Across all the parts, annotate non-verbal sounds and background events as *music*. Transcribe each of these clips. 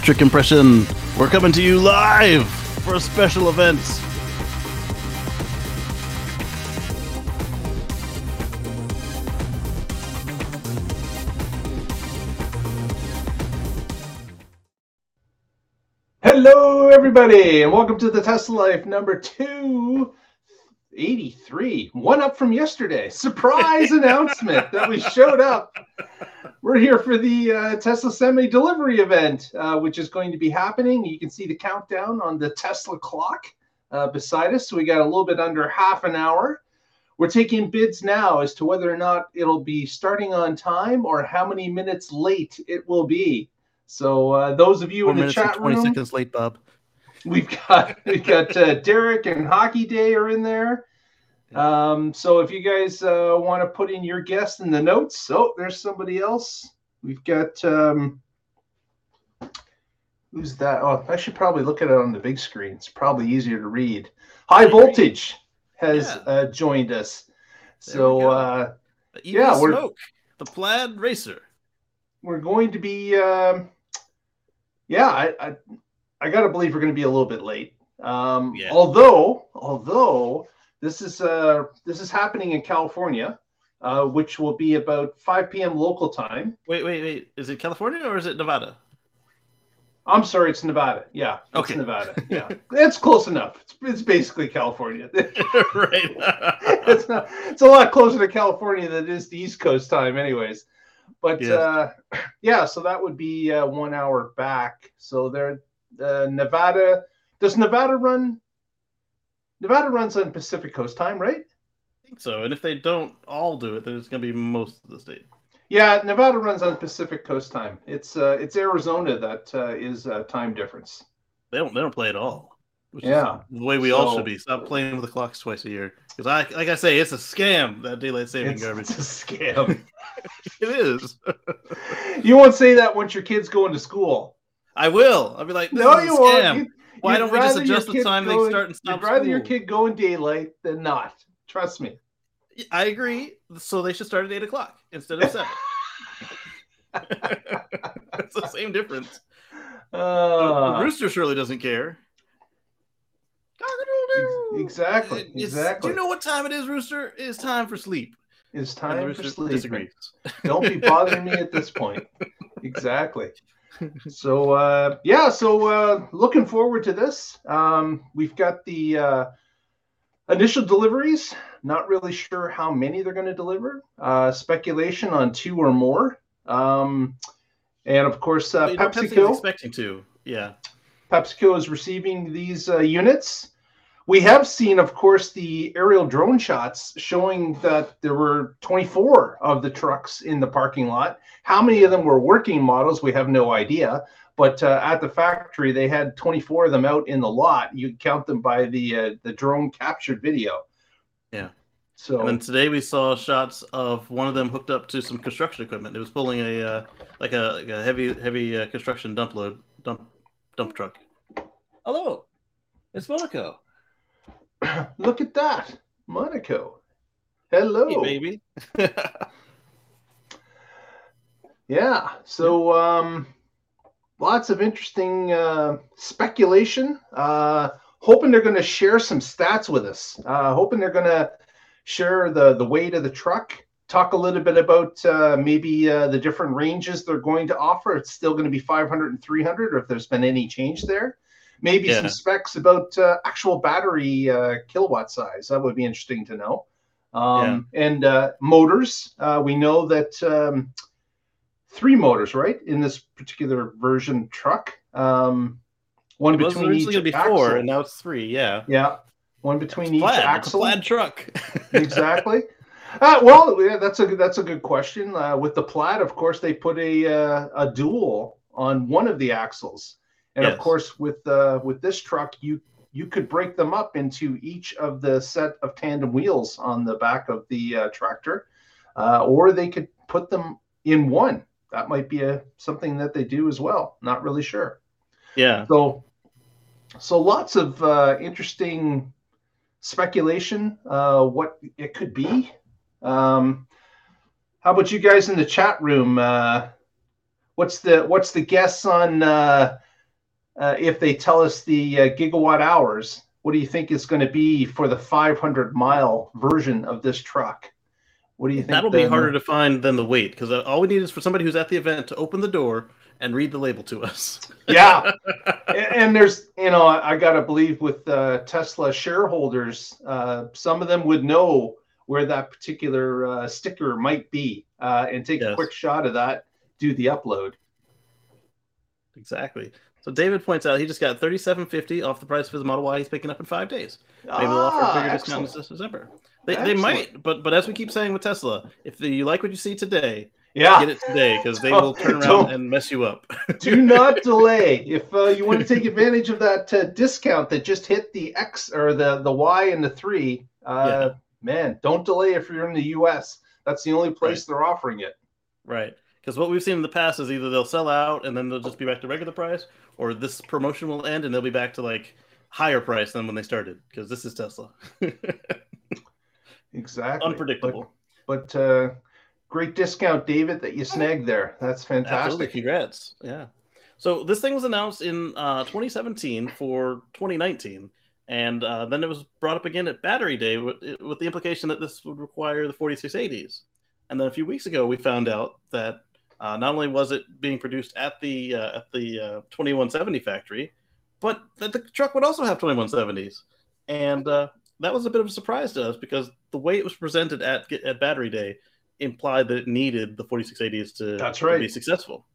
Patrick impression. We're coming to you live for a special event. Hello, everybody, and welcome to the Tesla Life number 283. One up from yesterday. Surprise announcement that we showed up. We're here for the uh, Tesla Semi delivery event, uh, which is going to be happening. You can see the countdown on the Tesla clock uh, beside us. So we got a little bit under half an hour. We're taking bids now as to whether or not it'll be starting on time or how many minutes late it will be. So uh, those of you Four in the chat 20 room, seconds late, Bob. we've got *laughs* we've got uh, Derek and Hockey Day are in there. Um, so if you guys uh, want to put in your guest in the notes, oh, there's somebody else. We've got um, who's that? Oh, I should probably look at it on the big screen. It's probably easier to read. High voltage has Yeah. uh, joined us. There So uh, yeah, we're- Smoke, the plaid racer. we're going to be um, yeah i i, I gotta believe we're going to be a little bit late um, Yeah. although although this is uh this is happening in california uh, which will be about 5 p.m local time Wait, wait, wait. Is it California or is it Nevada? i'm sorry it's nevada yeah it's Okay. nevada *laughs* yeah it's close enough it's, it's basically california *laughs* right. *laughs* it's not it's a lot closer to california than it is to east coast time anyways but Yes. uh *clears throat* yeah so that would be uh, one hour back so there uh, nevada does nevada run nevada runs on pacific coast time right I think so. And if they don't all do it, then it's going to be most of the state. yeah nevada runs on pacific coast time it's uh it's arizona that uh, is uh, time difference They don't. They don't play at all. Which Yeah. is the way we all should be. Stop playing with the clocks twice a year. Because I, like I say, it's a scam. That daylight saving it's, garbage. it's *laughs* a scam *laughs* It is. you won't say that once your kids go into school I will. I'll be like, no you scam. won't Why don't we just adjust the time they go start and stop You'd rather your kid go in daylight than not. Trust me. I agree. So they should start at eight o'clock instead of seven. *laughs* *laughs* it's the same difference. the Uh, rooster surely doesn't care. ex- exactly. It's- Exactly. Do you know what time it is, Rooster? It's time for sleep. it's time for sleep. disagrees. Don't be bothering me at this *laughs* point. Exactly. So uh, yeah, so uh, looking forward to this. Um, we've got the uh, initial deliveries. Not really sure how many they're going to deliver. Uh, speculation on two or more. Um, and of course, uh, know, PepsiCo. expecting to. Yeah. PepsiCo is receiving these uh, units. We have seen, of course, the aerial drone shots showing that there were 24 of the trucks in the parking lot. How many of them were working models? We have no idea. But uh, at the factory, they had 24 of them out in the lot. You count them by the uh, the drone captured video. Yeah. So And then today we saw shots of one of them hooked up to some construction equipment. It was pulling a uh, like a, like a heavy heavy uh, construction dump load dump dump truck. Hello, it's Monaco. *coughs* look at that, Monaco. Hello, Hey, baby. *laughs* Yeah. So um, lots of interesting uh, speculation. Uh, hoping they're going to share some stats with us. Uh, hoping they're going to share the the weight of the truck. Talk a little bit about uh, maybe uh, the different ranges they're going to offer. It's still going to be 500 and 300, or if there's been any change there. Maybe Yeah. some specs about uh, actual battery uh, kilowatt size. That would be interesting to know. Um, And uh, motors. Uh, we know that um, three motors, right, in this particular version truck. Um, one It was between each be axle. four, and now it's three. Yeah. yeah, one between each Plaid, it's a axle. plaid truck. *laughs* exactly. Uh, well, yeah, that's a that's a good question. Uh, with the plaid, of course, they put a uh, a dual on one of the axles, and of course, with uh, with this truck, you you could break them up into each of the set of tandem wheels on the back of the uh, tractor, uh, or they could put them in one. That might be a something that they do as well. Not really sure. yeah. So, so lots of uh, interesting speculation. Uh, what it could be. Um, how about you guys in the chat room? Uh, what's the what's the guess on uh, uh, if they tell us the uh, gigawatt hours, what do you think is going to be for the 500 mile version of this truck? What do you think? That'll be harder to find than the weight because uh, all we need is for somebody who's at the event to open the door and read the label to us. *laughs* yeah, and there's you know I gotta believe with uh, Tesla shareholders, uh, some of them would know where that particular uh, sticker might be uh, and take yes. a quick shot of that, do the upload. Exactly. So David points out he just got thirty-seven fifty off the price of his Model Y. He's picking up in five days. Maybe ah, they'll offer a bigger excellent. discount this December. They, they might, but but as we keep saying with Tesla, if the, you like what you see today, yeah, get it today because they will turn *laughs* around and mess you up. *laughs* do not *laughs* delay. If uh, you want to take advantage of that uh, discount that just hit the X or the the Y and the three, uh, yeah. man, don't delay if you're in the U.S. That's the only place right. they're offering it. Right. Because what we've seen in the past is either they'll sell out and then they'll just be back to regular price, or this promotion will end and they'll be back to like higher price than when they started. Because this is Tesla. *laughs* exactly. Unpredictable. But, but uh, great discount, David, that you snagged there. That's fantastic. Absolutely. Congrats. Yeah. So this thing was announced in uh, 2017 for 2019. And uh, then it was brought up again at Battery Day with, with the implication that this would require the 4680s. And then a few weeks ago, we found out that uh, not only was it being produced at the uh, at the uh, 2170 factory, but that the truck would also have 2170s, and uh, that was a bit of a surprise to us because the way it was presented at at Battery Day implied that it needed the 4680s to, That's right. to be successful.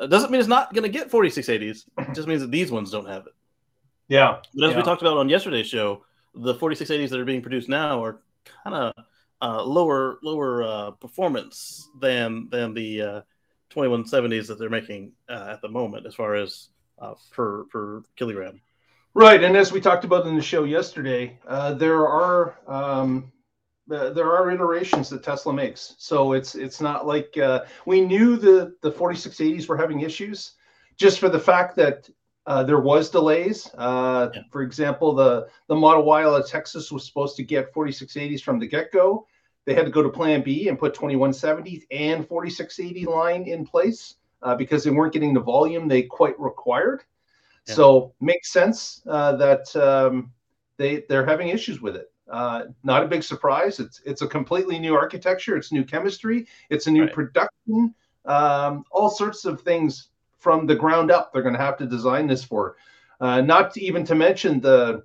It doesn't mean it's not going to get 4680s. It just means that these ones don't have it. Yeah. But as yeah. we talked about on yesterday's show, the 4680s that are being produced now are kind of uh, lower lower uh, performance than than the uh, 2170s that they're making uh, at the moment as far as uh, per per kilogram. Right, and as we talked about in the show yesterday, uh, there are um, there are iterations that Tesla makes. So it's it's not like we knew the the 4680s were having issues, just for the fact that uh, there was delays. Uh, yeah. For example, the the Model Y out of Texas was supposed to get 4680s from the get go, they had to go to plan B and put 2170 and 4680 line in place uh, because they weren't getting the volume they quite required. Yeah. So makes sense uh, that um, they they're having issues with it. Uh, not a big surprise. It's it's a completely new architecture. It's new chemistry. It's a new right. production. Um, all sorts of things from the ground up. They're going to have to design this for. Uh, not to even to mention the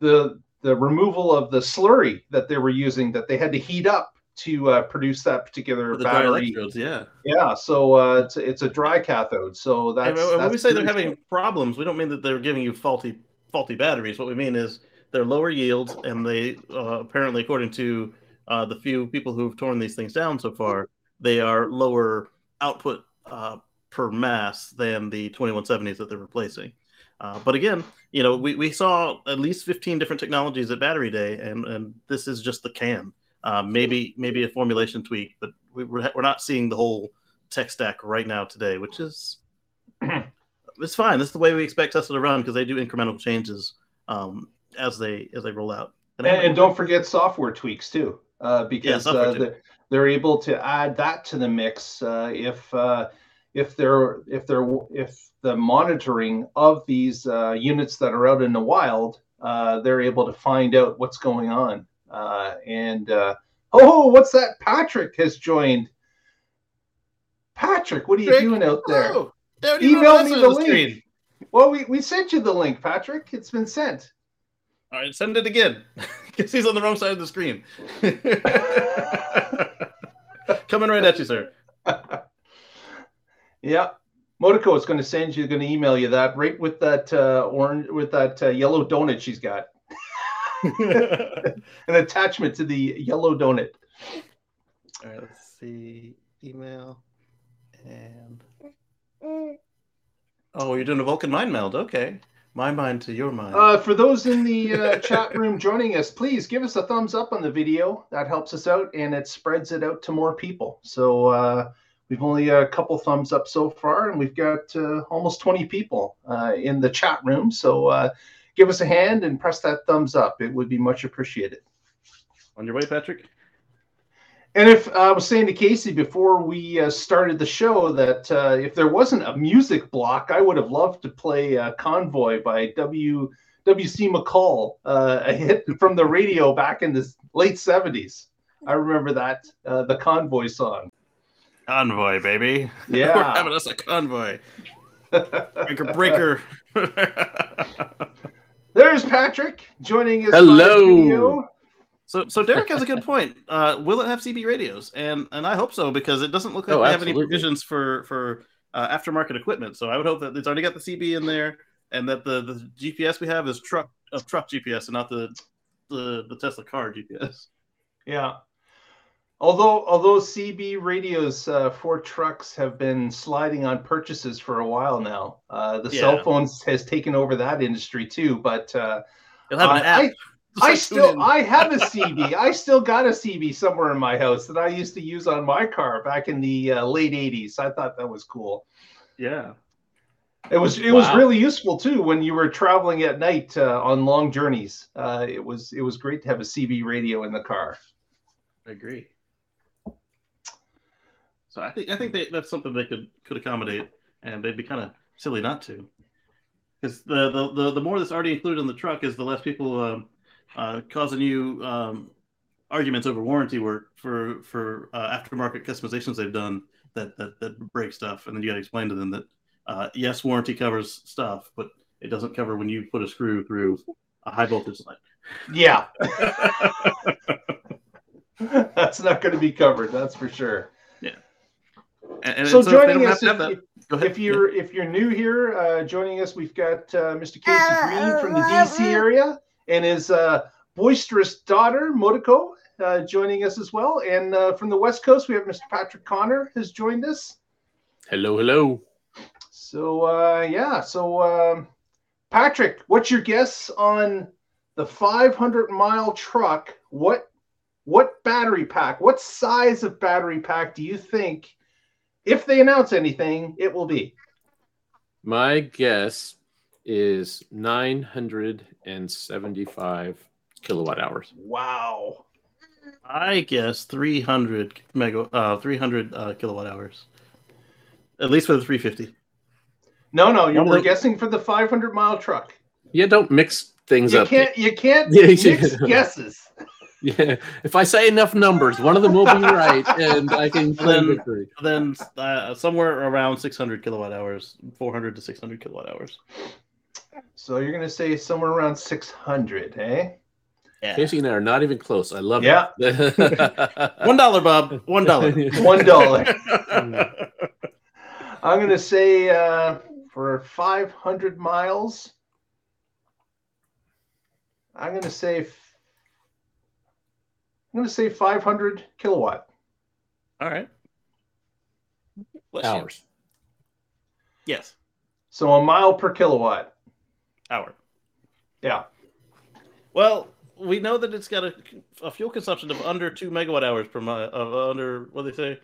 the the removal of the slurry that they were using that they had to heat up to uh, produce that particular battery. electrodes, yeah, yeah. So uh, it's it's a dry cathode. So that's, when that's we say they're having problems, we don't mean that they're giving you faulty faulty batteries. What we mean is they're lower yields, and they uh, apparently, according to uh, the few people who've torn these things down so far, they are lower output uh, per mass than the 2170s that they're replacing. Uh, but again, you know, we, we saw at least 15 different technologies at Battery Day, and, and this is just the can. Uh, maybe maybe a formulation tweak, but we, we're, we're not seeing the whole tech stack right now today, which is *clears throat* it's fine. This is the way we expect Tesla to run because they do incremental changes um, as they as they roll out. And, and, and don't forget software tweaks too, uh, because yeah, uh, they're, they're, able to add that to the mix uh, if uh, if they're if they're if the monitoring of these uh, units that are out in the wild, uh, they're able to find out what's going on. Uh, and uh, oh, what's that? Patrick has joined. Patrick, what are you doing out there? Oh, Email me the, the link. Screen. Well, we, we sent you the link, Patrick. It's been sent. All right, send it again *laughs* because he's on the wrong side of the screen. *laughs* *laughs* Coming right at you, sir. Yeah. Motoko is going to send you, going to email you that right with that uh, orange, with that uh, yellow donut she's got. *laughs* An attachment to the yellow donut. All right, let's see. Email and. Oh, you're doing a Vulcan mind meld. Okay. My mind to your mind. Uh, for those in the uh, chat room joining us, please give us a thumbs up on the video. That helps us out and it spreads it out to more people. So, uh, We've only got a couple thumbs up so far, and we've got uh, almost 20 people uh, in the chat room. So uh, give us a hand and press that thumbs up. It would be much appreciated. On your way, Patrick. And if uh, I was saying to Casey before we uh, started the show that uh, if there wasn't a music block, I would have loved to play uh, "Convoy" by W. W.C. McCall, uh, a hit from the radio back in the late '70s. I remember that uh, the Convoy song. Convoy, baby. *laughs* Yeah. We're having us a convoy. Breaker, breaker. *laughs* There's Patrick joining us. Hello. so, so Derek has a good point. Uh, will it have CB radios? And and I hope so because it doesn't look like Oh, we have any provisions for for uh, aftermarket equipment. So I would hope that it's already got the CB in there, and that the, the GPS we have is truck of truck GPS and not the the, the Tesla car GPS. Yeah. Although although CB radios uh, for trucks have been sliding on purchases for a while now, uh, the Yeah. cell phones has taken over that industry too. But uh, have an I- app. I- I like still I have a CB. *laughs* I still got a CB somewhere in my house that I used to use on my car back in the uh, late '80s. I thought that was cool. yeah. It was it was really useful too when you were traveling at night uh, on long journeys. Uh, it was it was great to have a CB radio in the car. I agree. So I think I think they, that's something they could could accommodate, and they'd be kind of silly not to, because the, the the the more that's already included in the truck is the less people um, uh, causing you um, arguments over warranty work for for uh, aftermarket customizations they've done that that that break stuff, and then you got to explain to them that uh, yes, warranty covers stuff, but it doesn't cover when you put a screw through a high voltage line. Yeah, *laughs* *laughs* that's not going to be covered. That's for sure. And, and so if they joining us, to if, that- go ahead. if you're if you're new here, uh, joining us, we've got uh, Mr. Casey Green from the DC area and his uh, boisterous daughter Motoko uh, joining us as well. And uh, from the West Coast, we have Mr. Patrick Connor has joined us. Hello, hello. So uh, yeah, so um, Patrick, what's your guess on the 500 mile truck? What what battery pack? What size of battery pack do you think, if they announce anything, it will be? My guess is 975 kilowatt hours. Wow. I guess 300 mega, uh, 300 uh, kilowatt hours. At least for the 350. No, no, you One were guessing for the 500 mile truck. Yeah, don't mix things You up. can't, you can't *laughs* mix guesses. *laughs* *laughs* Yeah, if I say enough numbers, one of them will be right, and I can *laughs* claim Then- victory. Then uh, somewhere around 600 kilowatt hours, 400 to 600 kilowatt hours. So you're gonna say somewhere around 600, eh? Yeah. Casey and I are not even close. I love it. Yeah. it. *laughs* One dollar, Bob. One dollar. One dollar. I'm gonna say uh, for 500 miles. I'm gonna say. F- I'm gonna say 500 kilowatt. All right. Bless you. Hours. Yes. So a mile per kilowatt. Hour. Yeah. Well, we know that it's got a, a fuel consumption of under two megawatt hours per mile. Of under what do they say?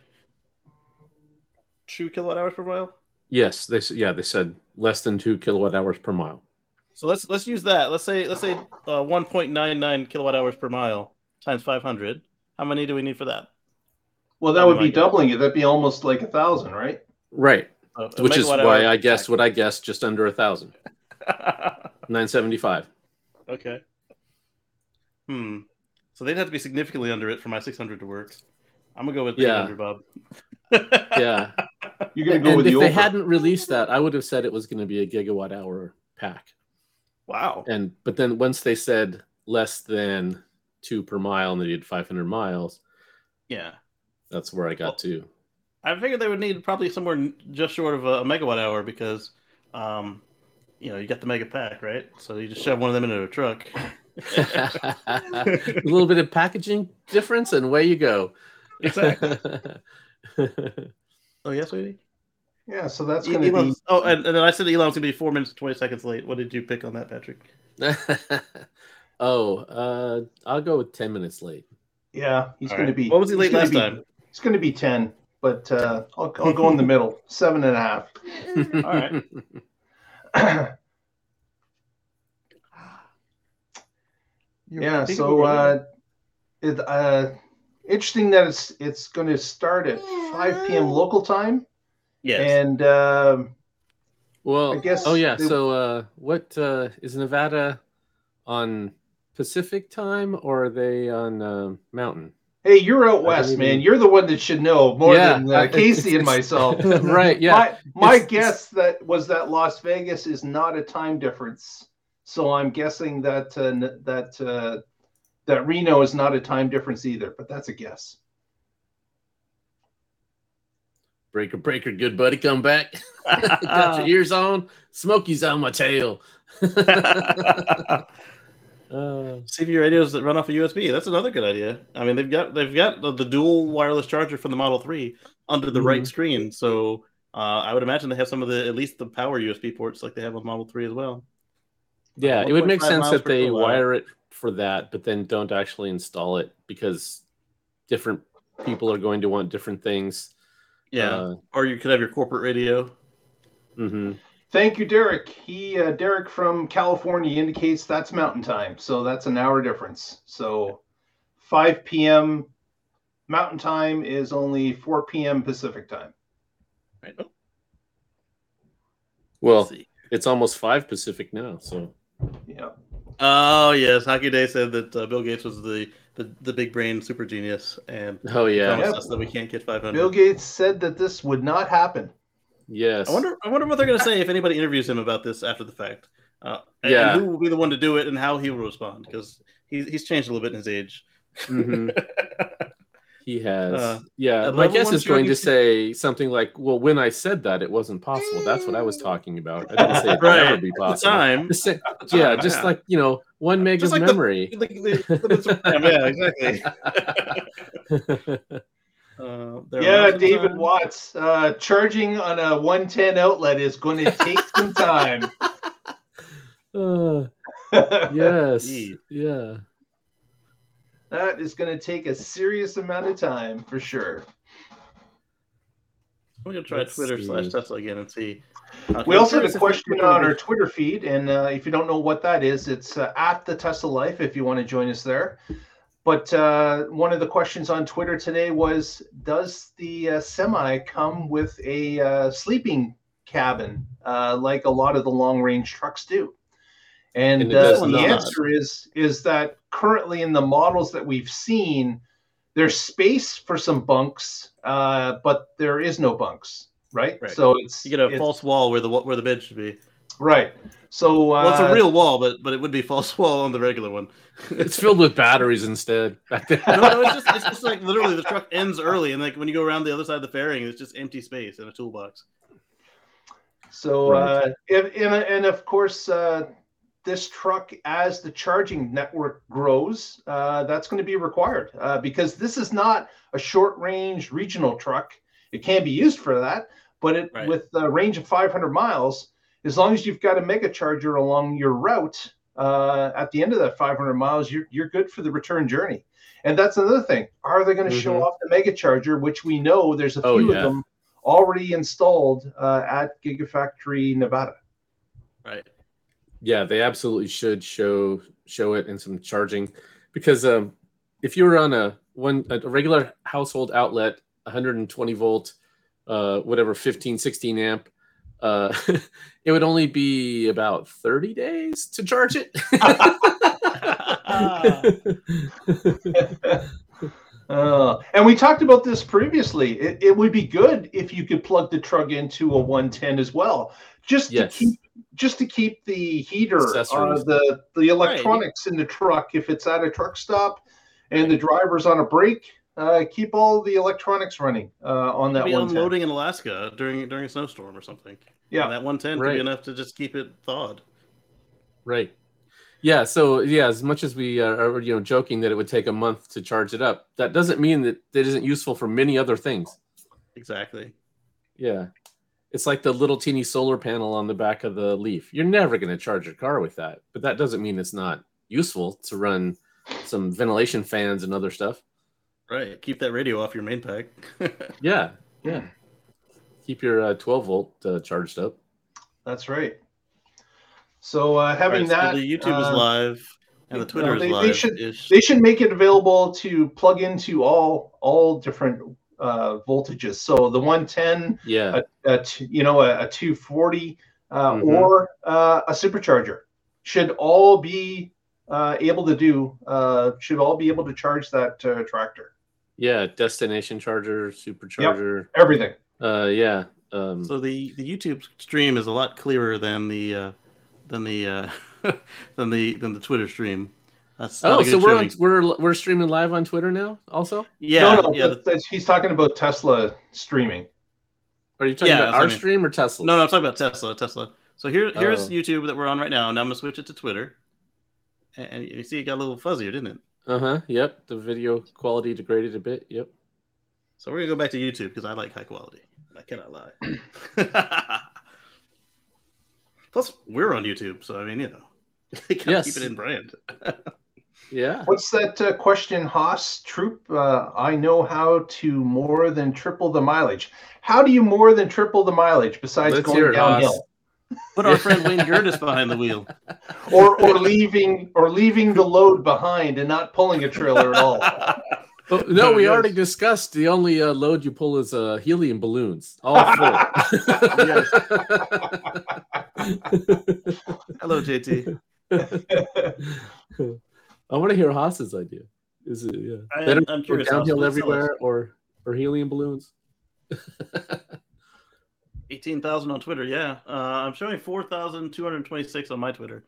Two kilowatt hours per mile. Yes, they yeah they said less than two kilowatt hours per mile. So let's let's use that. Let's say let's say uh, 1.99 kilowatt hours per mile times 500. How many do we need for that? Well, that That'd be be my guess. doubling it. That'd be almost like a thousand, right? Right, Uh, which is why I guessed what I guessed, just under a thousand. *laughs* Nine seventy five. okay. Hmm. So they'd have to be significantly under it for my 600 to work. I'm gonna go with Yeah. 800, Bob. Yeah, *laughs* You're gonna go and with if the they over. hadn't released that, I would have said it was going to be a gigawatt hour pack. wow. And but then once they said less than two per mile and they did five hundred miles, Yeah. that's where I got Well- to. I figured they would need probably somewhere just short of a, a megawatt hour because, um, you know, you got the mega pack, right? So you just shove one of them into a truck. *laughs* a little bit of packaging difference, and away you go. Exactly. *laughs* Oh, yes, sweetie. Yeah, so that's E- gonna be Oh, and, and then I said Elon's gonna be four minutes and twenty seconds late. What did you pick on that, Patrick? *laughs* oh, uh, I'll go with ten minutes late. yeah. He's All gonna be. What was he late last be- time? It's gonna be ten, but uh, I'll I'll go in the middle, *laughs* seven and a half. *laughs* All right. *clears throat* yeah. So uh, it, uh, interesting that it's it's going to start at 5 p.m. local time. Yes. And uh, Well, I guess Oh yeah. they- So, uh, what uh, is Nevada on Pacific time, or are they on uh, Mountain? hey, you're out west, don't man. You're the one that should know more Yeah, than uh, Casey and myself. *laughs* right. Yeah. My my It's- guess that was that Las Vegas is not a time difference. So I'm guessing that uh, that uh, that Reno is not a time difference either. But that's a guess. Breaker, breaker, good buddy, come back. *laughs* Got your *laughs* ears on. Smokey's on my tail. Uh, CB radios that run off a USB. That's another good idea. I mean, they've got they've got the, the dual wireless charger from the Model Three under the right Mhm. screen. So uh, I would imagine they have some of the at least the power USB ports like they have with Model Three as well. yeah, it would make sense that they wire it for that, but then don't actually install it because different people are going to want different things. Yeah, Uh, or you could have your corporate radio. mhm. Thank you, Derek. He uh, Derek from California indicates that's Mountain Time, so that's an hour difference. So 5 p.m. Mountain Time is only 4 p.m. Pacific Time. Right. Oh, Well, it's almost five Pacific now, so Yeah. Oh yes, Hockey Day said that uh, Bill Gates was the, the the big brain super genius and oh yeah, promised Yep. us that we can't get 500. Bill Gates said that this would not happen. Yes. I wonder. I wonder what they're going to say if anybody interviews him about this after the fact. Uh, and Yeah. who will be the one to do it and how he will respond because he's he's changed a little bit in his age. Mhm. *laughs* He has. Uh, yeah, at my guess is going to say something like, "Well, when I said that, it wasn't possible." That's what I was talking about. I didn't say it would right never be the possible. time. Just say- yeah, *laughs* just like you know, one meg of like the- memory. *laughs* Like the- the- yeah, exactly. Uh, there Yeah, David time- Watts. Uh, charging on a 110 outlet is going *laughs* to take some time. Uh, *laughs* yes, yeah. that is going to take a serious amount of time for sure. I'm gonna try Let's Twitter see. slash Tesla again and see. Uh, We also curious had a question on our Twitter feed, and uh, if you don't know what that is, it's uh, at the Tesla Life. If you want to join us there, but uh, one of the questions on Twitter today was, does the uh, semi come with a uh, sleeping cabin uh, like a lot of the long range trucks do? And, And uh, the answer is is that currently in the models that we've seen, there's space for some bunks, uh, but there is no bunks. Right? Right. so it's You get a it's- false wall where the where the bed should be. Right. So uh, Well, it's a real wall, but but it would be false wall on the regular one. *laughs* It's filled with batteries instead. *laughs* No, no, it's just it's just like literally the truck ends early, and like when you go around the other side of the fairing, it's just empty space and a toolbox. So Right. uh, if, and and of course uh, this truck, as the charging network grows, uh, that's going to be required uh, because this is not a short range regional truck. It can be used for that, but it Right. with a range of 500 miles, as long as you've got a mega charger along your route, uh, at the end of that 500 miles, you're you're good for the return journey. And that's another thing. Are they going to show Mhm. off the mega charger, which we know there's a Oh, few yeah. of them already installed uh, at Gigafactory Nevada. Right. Yeah, they absolutely should show show it in some charging because um, if you were on a one a regular household outlet, 120 volt, uh, whatever 15 16 amp, uh, *laughs* it would only be about 30 days to charge it. *laughs* Uh, and we talked about this previously. It, it would be good if you could plug the truck into a 110 as well, just Yes. to keep just to keep the heater, uh, Accessories. the the electronics in the truck. If it's at a truck stop and the driver's on a break, uh, keep all the electronics running uh, on that one. Be unloading in Alaska during during a snowstorm or something. Yeah. And that 110 could Right. be enough to just keep it thawed. Right. Yeah. So yeah, as much as we are, are you know joking that it would take a month to charge it up, that doesn't mean that it isn't useful for many other things. Exactly. Yeah. It's like the little teeny solar panel on the back of the Leaf. You're never going to charge your car with that, but that doesn't mean it's not useful to run some ventilation fans and other stuff. Right. Keep that radio off your main pack. *laughs* Yeah. Yeah. Keep your uh, 12 volt uh, charged up. That's right. So uh, having Right, so that, the YouTube is uh, live. And the Twitter No, they, is they live. should they should make it available to plug into all all different uh, voltages. So the 110, Yeah. a, a t- you know, a, a 240, uh, Mhm. or uh, a supercharger should all be uh, able to do. Uh, should all be able to charge that uh, tractor. Yeah. Destination charger, supercharger. Everything. Uh, yeah. Um, So the the YouTube stream is a lot clearer than the uh, than the uh, *laughs* than the than the Twitter stream. That's oh, so we're on, we're we're streaming live on Twitter now. Also, yeah no, no, yeah that- that's- he's talking about Tesla streaming. are you talking Yeah, about our I mean. stream or Tesla? no no I'm talking about Tesla Tesla. So here here's Oh. YouTube that we're on right now. Now I'm gonna switch it to Twitter. And, and you see it got a little fuzzier, didn't it? Uh huh. Yep. The video quality degraded a bit. Yep. So we're gonna go back to YouTube because I like high quality. I cannot lie. *laughs* Plus, we're on YouTube, so I mean, you know, they *laughs* gotta Yes. keep it in brand. *laughs* Yeah. What's that uh, question, Haas Troop? Uh, I know how to more than triple the mileage. How do you more than triple the mileage besides Let's going hear Haas. downhill Put our friend Wayne Gerdes behind the wheel. *laughs* or or leaving or leaving the load behind and not pulling a trailer at all? *laughs* No, we Yes. already discussed the only uh, load you pull is uh, helium balloons. All full. *laughs* Hello, JT. I want to hear Haas's idea. Is it yeah? I am- I'm curious, downhill let's tell us. everywhere or or helium balloons? Eighteen thousand on Twitter. Yeah, uh, I'm showing four thousand two hundred twenty-six on my Twitter.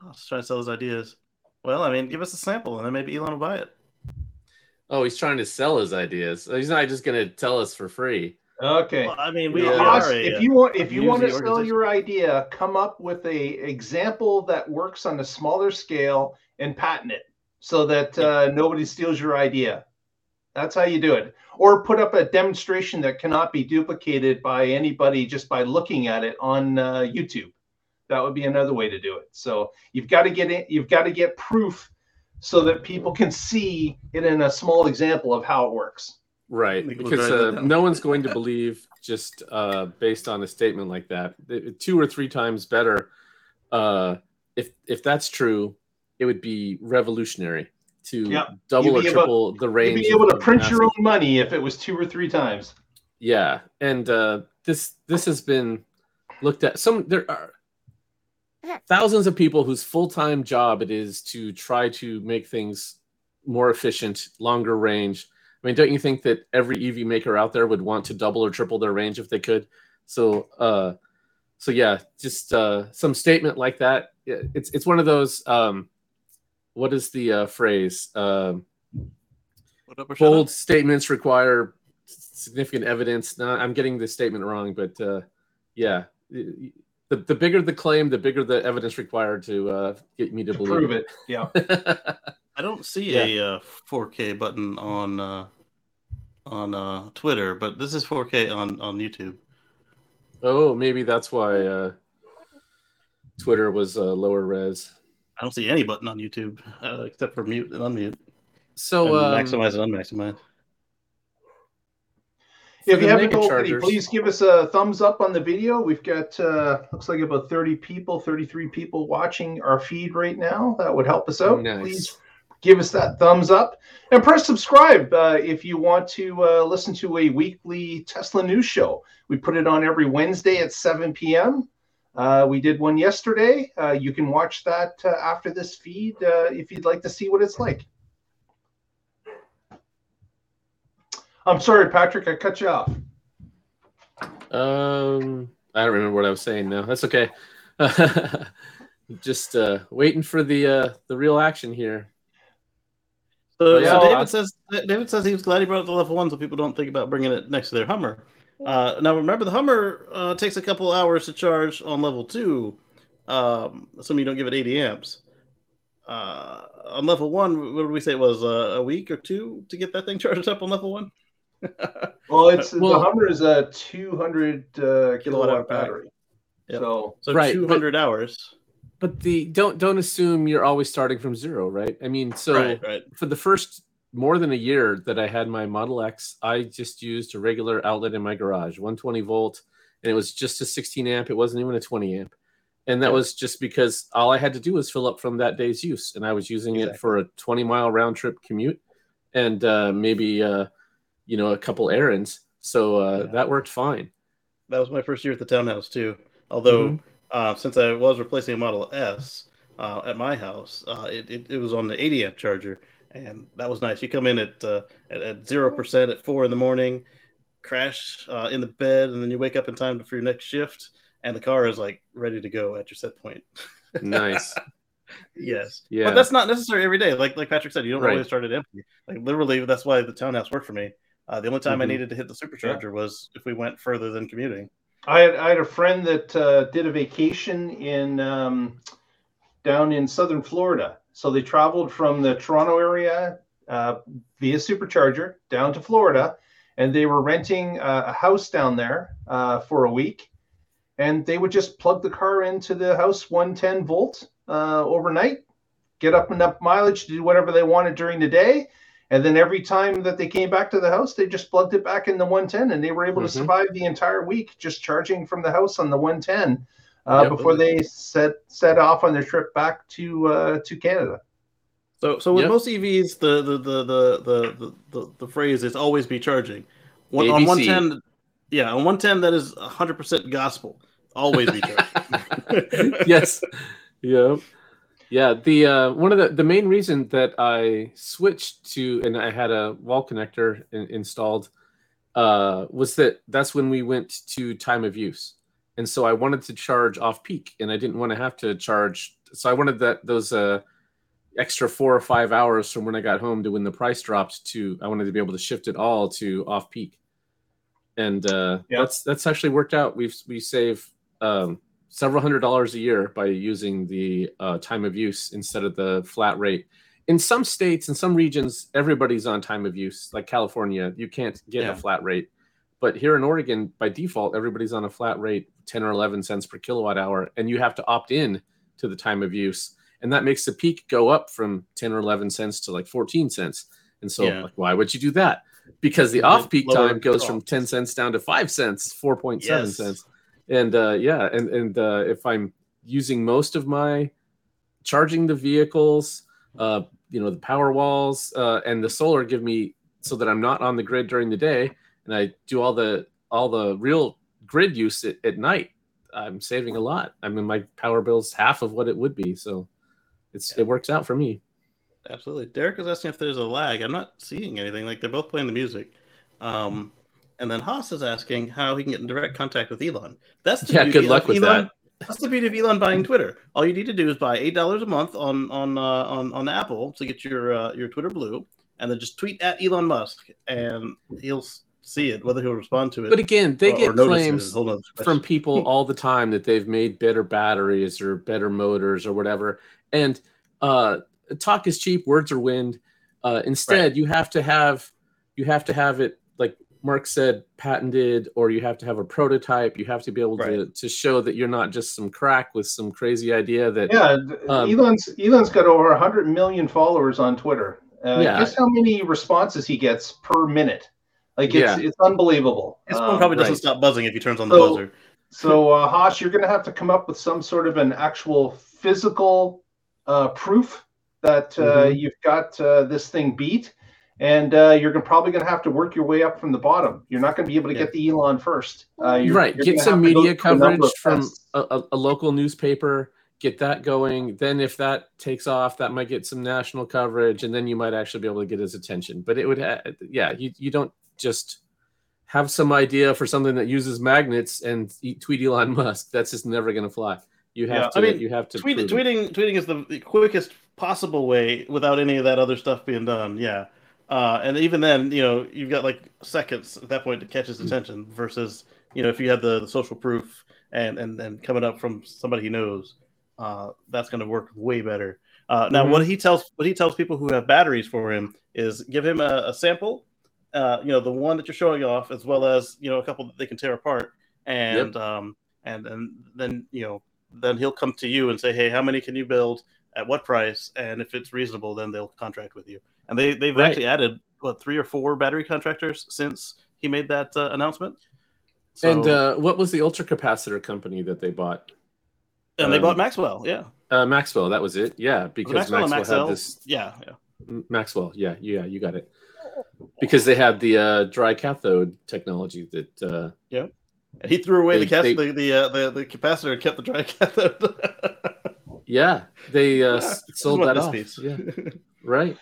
I was trying to sell his ideas. Well, I mean, give us a sample, and then maybe Elon will buy it. Oh, he's trying to sell his ideas. He's not just going to tell us for free. Okay. Well, I mean, we, Yeah. are a, if you want if you want to sell your idea, come up with a example that works on a smaller scale and patent it so that uh, nobody steals your idea. That's how you do it. Or put up a demonstration that cannot be duplicated by anybody just by looking at it on uh, YouTube. That would be another way to do it. So you've got to get it. You've got to get proof so that people can see it in a small example of how it works. Right, because uh, no one's going to believe just uh, based on a statement like that. Two or three times better. Uh, if if that's true, it would be revolutionary to Yeah. double or You'd able- triple the You'd range. be able to print your own money if it was two or three times. Yeah, and uh, this this has been looked at. Some there are thousands of people whose full time job it is to try to make things more efficient, longer range. I mean, don't you think that every EV maker out there would want to double or triple their range if they could? So, uh, so yeah, just uh, some statement like that. It's it's one of those. Um, what is the uh, phrase? Um, What up bold statements require significant evidence. No, I'm getting the statement wrong, but uh, yeah, the the bigger the claim, the bigger the evidence required to uh, get me to, To believe prove it. Yeah. *laughs* I don't see Yeah. a uh, 4K button on uh, on uh, Twitter, but this is 4K on on YouTube. oh, maybe that's why uh, Twitter was uh, lower res. I don't see any button on YouTube uh, except for mute and unmute. So and um, maximize and unmaximize. If you haven't already, please give us a thumbs up on the video. We've got uh, looks like about 30 people, 33 people watching our feed right now. That would help us out. Nice. Please give us that thumbs up and press subscribe uh, if you want to uh, listen to a weekly Tesla news show. We put it on every Wednesday at 7 p.m. Uh, we did one yesterday. Uh, you can watch that uh, after this feed uh, if you'd like to see what it's like. I'm sorry, Patrick, I cut you off. Um, I don't remember what I was saying now. That's okay. *laughs* Just uh, waiting for the uh, the real action here. So, Oh, yeah. so I- David says David says he was glad he brought the level one, so people don't think about bringing it next to their Hummer. Uh, now remember, the Hummer uh, takes a couple hours to charge on level two, um, assuming you don't give it 80 amps. Uh, on level one, what did we say it was uh, a week or two to get that thing *laughs* charged up on level one? *laughs* Well, it's Well- the Hummer is a 200 uh, kilowatt Kilowatt hour battery. Yep. So so Right, but- 200 hours. But the don't don't assume you're always starting from zero, right? I mean, so right, right. for the first more than a year that I had my Model X, I just used a regular outlet in my garage, 120 volt, and it was just a 16 amp. It wasn't even a 20 amp. and that was just because all I had to do was fill up from that day's use, and I was using Exactly. it for a 20 mile round trip commute, and uh, maybe uh, you know a couple errands. So uh, Yeah. that worked fine. That was my first year at the townhouse too. Although, Mhm. uh, since I was replacing a Model S uh, at my house, uh, it, it, it was on the 80 amp charger, and that was nice. You come in at uh, at zero percent at four in the morning, crash uh, in the bed, and then you wake up in time for your next shift, and the car is like ready to go at your set point. *laughs* Nice. yes, Yeah. but that's not necessary every day. Like like Patrick said, you don't Right. always start it empty. Like literally, that's why the townhouse worked for me. Uh, the only time I Mhm. needed to hit the supercharger was if we went further than commuting. I had I had a friend that uh, did a vacation in um, down in southern Florida. So they traveled from the Toronto area uh, via supercharger down to Florida, and they were renting uh, a house down there uh, for a week. And they would just plug the car into the house 110 volt uh, overnight, get up enough mileage to do whatever they wanted during the day. And then every time that they came back to the house, they just plugged it back in the 110 and they were able Mhm. to survive the entire week just charging from the house on the 110 uh, Yep. before they set set off on their trip back to uh, to Canada. So, so with Yep. most EVs, the the the the the the, the, the phrase is always be charging. One, on one ten, yeah, on one ten that is hundred percent gospel. Always be charging. *laughs* yes. Yeah. Yeah. The uh, one of the the main reason that I switched to and I had a wall connector in, installed uh, was that that's when we went to time of use, and so I wanted to charge off peak, and I didn't want to have to charge. So I wanted that those uh, extra four or five hours from when I got home to when the price dropped to I wanted to be able to shift it all to off peak, and uh, Yeah. that's that's actually worked out. We've we save um, several hundred dollars a year by using the uh, time of use instead of the flat rate. In some states, in some regions, everybody's on time of use. Like California, you can't get Yeah. a flat rate. But here in Oregon, by default, everybody's on a flat rate, 10 or 11 cents per kilowatt hour, and you have to opt in to the time of use. And that makes the peak go up from 10 or 11 cents to like 14 cents. And so, Yeah. like, why would you do that? Because the off peak time goes from 10 cents down to 5 cents, 4.7 Yes. cents and uh, yeah and and uh, if i'm using most of my charging the vehicles uh, you know the power walls uh, and the solar give me so that i'm not on the grid during the day and i do all the all the real grid use at, at night i'm saving a lot i mean my power bill's half of what it would be so it's it works out for me Absolutely. Derek is asking if there's a lag. I'm not seeing anything. Like they're both playing the music. Um, and then Haas is asking how he can get in direct contact with Elon. That's the Yeah, good luck of with Elon. that. That's the beauty of Elon buying Twitter. All you need to do is buy eight dollars a month on on uh, on on Apple to get your uh, your Twitter Blue, and then just tweet at Elon Musk, and he'll see it. Whether he'll respond to it, but again they or- get or claims is a whole nother from people *laughs* all the time that they've made better batteries or better motors or whatever. And uh, talk is cheap, words are wind. Uh, instead, you have to have you have to have it like Mark said, patented, or you have to have a prototype. You have to be able to to show that you're not just some crack with some crazy idea that Yeah, Um, Elon's Elon's got over 100 million followers on Twitter. Uh, Yeah. Guess how many responses he gets per minute? Like it's Yeah. it's unbelievable. His phone Um, probably doesn't right. stop buzzing if he turns on the So- buzzer. So, uh, Haas, you're going to have to come up with some sort of an actual physical uh, proof that uh, Mhm. you've got uh, this thing beat, and uh, you're gonna, probably going to have to work your way up from the bottom. You're not going to be able to Yeah. get the Elon first. Uh, you're- right you're get some have to go media through a number coverage from a, a, a local newspaper get that going then if that takes off that might get some national coverage and then you might actually be able to get his attention but it would ha- yeah you, you don't just have some idea for something that uses magnets and tweet elon musk that's just never going to fly you have Yeah, to I mean, you have to Tweet, tweeting tweeting is the, the quickest possible way without any of that other stuff being done. Yeah, uh, and even then, you know, you've got like seconds at that point to catch his attention. Versus, you know, if you had the, the social proof and and and coming up from somebody he knows, uh, that's going to work way better. Uh, now, Mhm. what he tells what he tells people who have batteries for him is give him a, a sample, uh, you know, the one that you're showing off, as well as you know a couple that they can tear apart, and um, and and then you know then he'll come to you and say, "Hey, how many can you build at what price?" And if it's reasonable, then they'll contract with you. And they they've Right. actually added what three or four battery contractors since he made that uh, announcement. So, and uh, what was the ultra capacitor company that they bought And they Um, bought Maxwell. Yeah. Uh, Maxwell, that was it. Yeah, because Maxwell and Maxwell, had this. Yeah. Yeah. Maxwell, yeah, yeah, you got it. Because they had the uh, dry cathode technology that. Uh, And he threw away They- the, cas- they- the the, uh, the the capacitor and kept the dry *laughs* cathode. yeah, they uh, Yeah, s- this is sold that off. piece. Yeah, *laughs* right.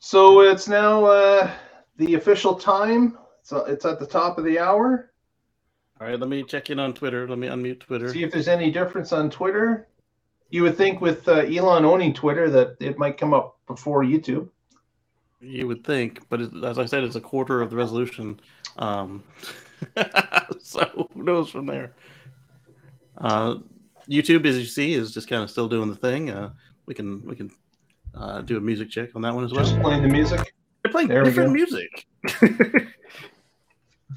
So it's now uh, the official time. So it's at the top of the hour. All right, let me check in on Twitter. Let me unmute Twitter. See if there's any difference on Twitter. You would think with uh, Elon owning Twitter that it might come up before YouTube. You would think, but it, as I said, it's a quarter of the resolution. Um, *laughs* so who knows from there? Uh, YouTube, as you see, is just kind of still doing the thing. Uh, we can we can uh, do a music check on that one as well. Just playing the music. They're playing there different music. *laughs*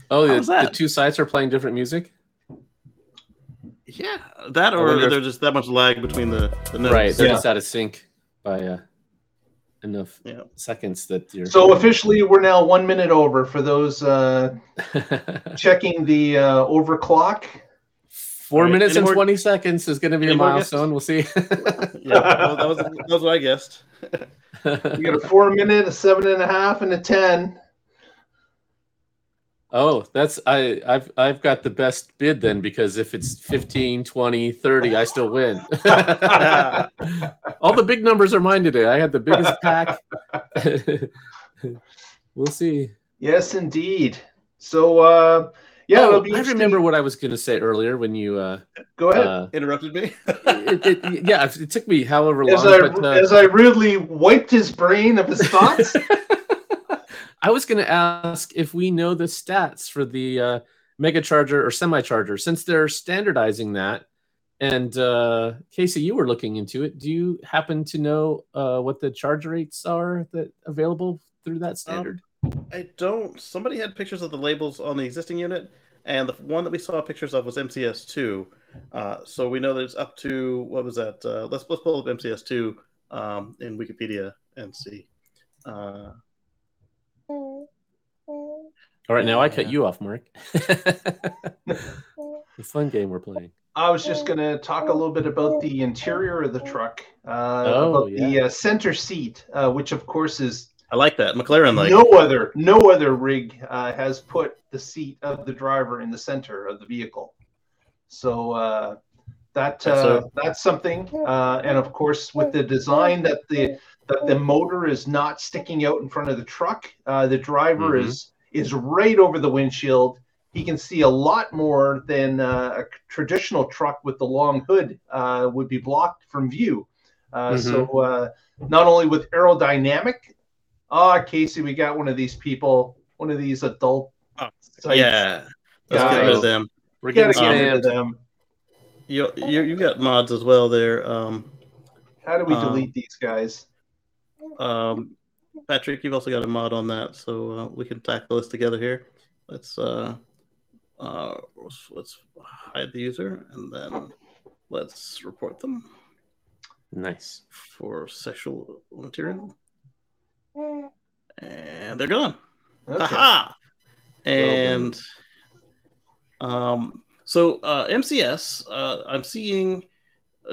Oh, the, How's the two sites are playing different music. yeah, that I or wonder there's just that much lag between the the notes. Right, they're Yeah. just out of sync by uh, enough Yeah. seconds that you're. So officially, we're now one minute over for those uh, *laughs* checking the uh, overclock. Four All right, minutes and more- twenty seconds is going to be a any more guesses? milestone. We'll see. *laughs* yeah, that was, that was what I guessed. *laughs* We got a four minute, a seven and a half, and a ten. Oh, that's I I've I've got the best bid then because if it's 15, 20, 30, I still win. *laughs* All the big numbers are mine today. I had the biggest pack. *laughs* we'll see. Yes, indeed. So uh, yeah, oh, be. I remember what I was going to say earlier when you uh, Go ahead. uh Interrupted me. it, it, yeah, it took me however as long I but, uh, as I rudely wiped his brain of his thoughts. *laughs* I was going to ask if we know the stats for the uh, mega charger or semi charger since they're standardizing that. And uh, Casey, you were looking into it. Do you happen to know uh, what the charge rates are that available through that standard? I don't. Somebody had pictures of the labels on the existing unit, and the one that we saw pictures of was MCS two. Uh, so we know that it's up to what was that? Uh, let's let's pull up MCS two um, in Wikipedia and see. Uh, All right, now I cut you off, Mark. *laughs* the fun game we're playing. I was just going to talk a little bit about the interior of the truck, uh, Oh, about the uh, center seat, uh, which of course is I like that McLaren like. no other no other rig uh, has put the seat of the driver in the center of the vehicle. So uh, that uh, So- that's something, uh, and of course with the design that the that the motor is not sticking out in front of the truck, uh, the driver Mhm. is is right over the windshield. He can see a lot more than uh, a traditional truck with the long hood uh, would be blocked from view. Uh, So uh, not only with aerodynamic Ah, Casey, we got one of these people, one of these adult. Oh, yeah, let's get rid of them. We're gotta getting get rid of them. You you you got mods as well there. Um, How do we Um, delete these guys? Um, Patrick, you've also got a mod on that, so uh, we can tackle this together here. Let's uh, uh, let's, let's hide the user and then let's report them Nice. for sexual material, and they're gone. Okay. Haha! And um, so uh, MCS, uh, I'm seeing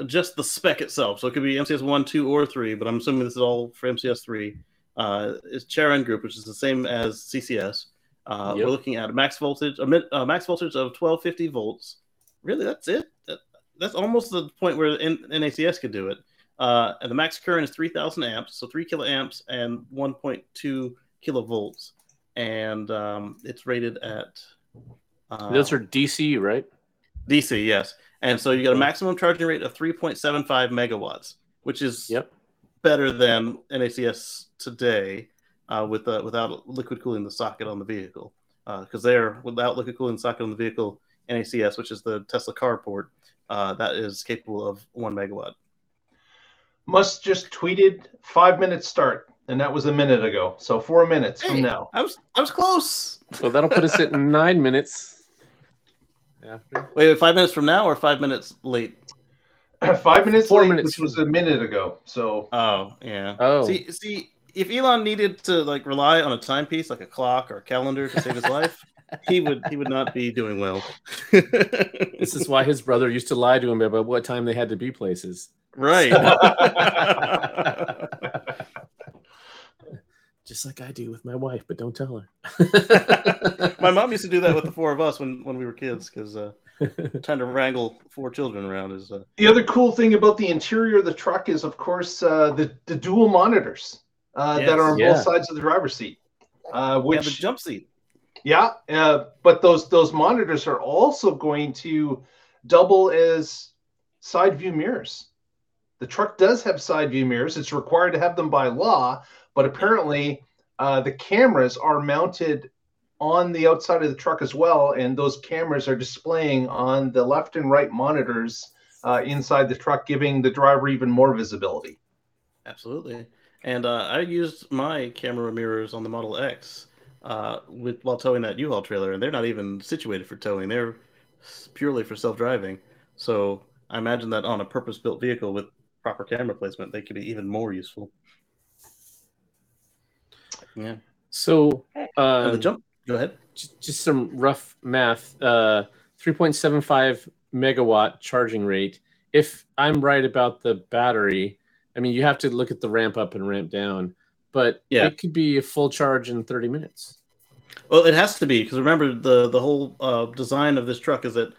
just the spec itself. So it could be MCS one, two, or three, but I'm assuming this is all for MCS three. Uh, is CharIN Group, which is the same as CCS. Uh, Yep. We're looking at a max voltage, a uh, max voltage of 1250 volts. Really, that's it. That, that's almost the point where N- NACS could do it. Uh, and the max current is 3,000 amps, so three kiloamps and 1.2 kilovolts, and um, it's rated at. Uh, Those are DC, right? DC, yes. And so you got a maximum charging rate of 3.75 megawatts, which is Yep. better than NACS today uh, with uh, without liquid cooling the socket on the vehicle. Because there, without liquid cooling the socket on the vehicle, NACS, which is the Tesla carport, uh, that is capable of one megawatt. Musk just tweeted five minutes start, and that was a minute ago. So four minutes Hey. from now. I was I was close. So that'll put us at *laughs* nine minutes. After. Wait, wait, five minutes from now or five minutes late? *clears throat* five minutes Four late, minutes which was a minute ago. So Oh, yeah. Oh. See, see, if Elon needed to like rely on a timepiece like a clock or a calendar to save his *laughs* life, he would he would not be doing well. *laughs* this is why his brother used to lie to him about what time they had to be places. Right. *laughs* Just like I do with my wife, but don't tell her. *laughs* my mom used to do that with the four of us when, when we were kids because uh, *laughs* trying to wrangle four children around is. Uh... The other cool thing about the interior of the truck is, of course, uh, the the dual monitors uh, yes. that are on yeah. both sides of the driver's seat. Uh, which and the jump seat. Yeah, uh, but those those monitors are also going to double as side view mirrors. The truck does have side view mirrors. It's required to have them by law, but apparently uh, the cameras are mounted on the outside of the truck as well, and those cameras are displaying on the left and right monitors uh, inside the truck, giving the driver even more visibility. Absolutely. And uh, I used my camera mirrors on the Model X uh, with while towing that U-Haul trailer, and they're not even situated for towing; they're purely for self-driving. So I imagine that on a purpose-built vehicle with proper camera placement, they could be even more useful. Yeah. So uh, the jump. Go ahead. Just, just some rough math. Uh, 3.75 megawatt charging rate. If I'm right about the battery, I mean you have to look at the ramp up and ramp down but yeah. it could be a full charge in 30 minutes. Well, it has to be because remember the the whole uh, design of this truck is that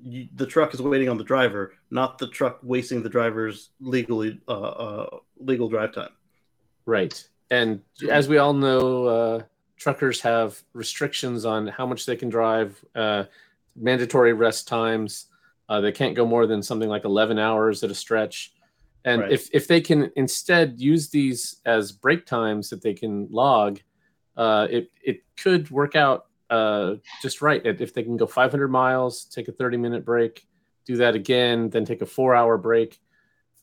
you, the truck is waiting on the driver, not the truck wasting the driver's legally uh, uh, legal drive time. Right, and as we all know, uh, truckers have restrictions on how much they can drive, uh, mandatory rest times. Uh, they can't go more than something like 11 hours at a stretch. And right. if, if they can instead use these as break times that they can log, uh, it, it could work out uh, just right. If they can go 500 miles, take a 30 minute break, do that again, then take a four hour break,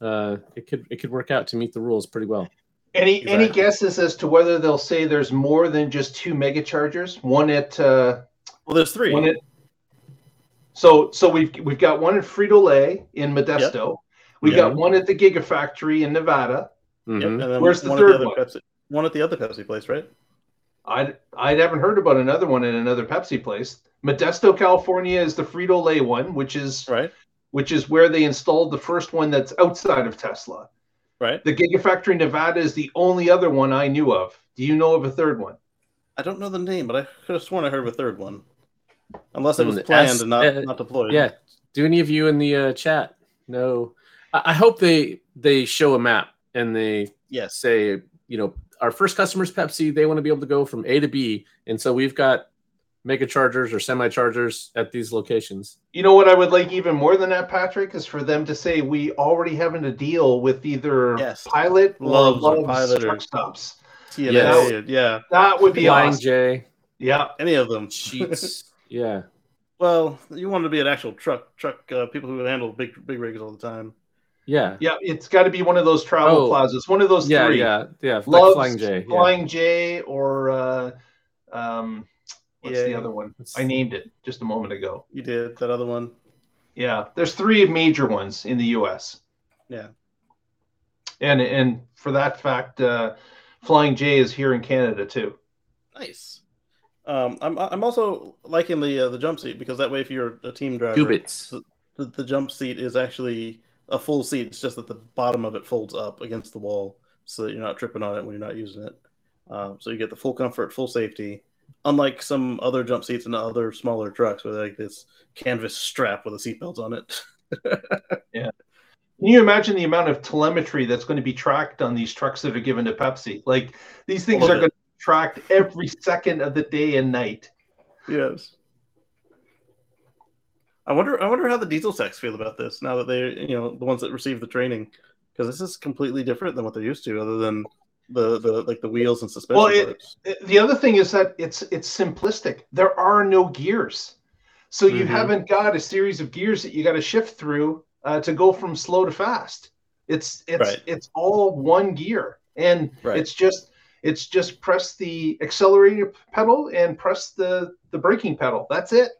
uh, it could it could work out to meet the rules pretty well. Any exactly. any guesses as to whether they'll say there's more than just two mega chargers? One at uh, well, there's three. One at, so so we've we've got one in Frito Lay in Modesto. Yep. We yeah. got one at the Gigafactory in Nevada. Mm-hmm. Yep. Where's the third the one? Pepsi, one at the other Pepsi place, right? I I haven't heard about another one in another Pepsi place. Modesto, California, is the Frito Lay one, which is right, which is where they installed the first one that's outside of Tesla. Right. The Gigafactory Nevada is the only other one I knew of. Do you know of a third one? I don't know the name, but I could have sworn I heard of a third one, unless it was mm, planned and not uh, not deployed. Yeah. Do any of you in the uh, chat know I hope they they show a map and they yes say you know our first customers Pepsi they want to be able to go from A to B and so we've got mega chargers or semi chargers at these locations. You know what I would like even more than that, Patrick, is for them to say we already having a deal with either yes. Pilot or Love's, Pilot truck or stops. TNA, yes. yeah, that would be Flying awesome. J, yeah, any of them. Sheetz, *laughs* yeah. Well, you want to be an actual truck truck uh, people who handle big big rigs all the time. Yeah. Yeah, it's got to be one of those travel oh, plazas. One of those yeah, three. Yeah, yeah, Love's, Flying J. Flying yeah. J or uh, um, what's yeah, the other one? I named it just a moment ago. You did that other one. Yeah, there's three major ones in the U.S. Yeah. And and for that fact, uh, Flying J is here in Canada too. Nice. Um, I'm I'm also liking the uh, the jump seat because that way, if you're a team driver, Qubits. The, the jump seat is actually a full seat. It's just that the bottom of it folds up against the wall so that you're not tripping on it when you're not using it. Um, so you get the full comfort, full safety. Unlike some other jump seats in other smaller trucks with like this canvas strap with a seatbelt on it. *laughs* yeah. Can you imagine the amount of telemetry that's going to be tracked on these trucks that are given to Pepsi? Like these things are going to be tracked every second of the day and night. Yes. I wonder. I wonder how the diesel techs feel about this now that they, you know, the ones that receive the training, because this is completely different than what they're used to, other than the the like the wheels and suspension. Well, it, it, the other thing is that it's it's simplistic. There are no gears, so you mm-hmm. haven't got a series of gears that you got to shift through uh, to go from slow to fast. It's it's right. it's all one gear, and right. it's just it's just press the accelerator pedal and press the the braking pedal. That's it.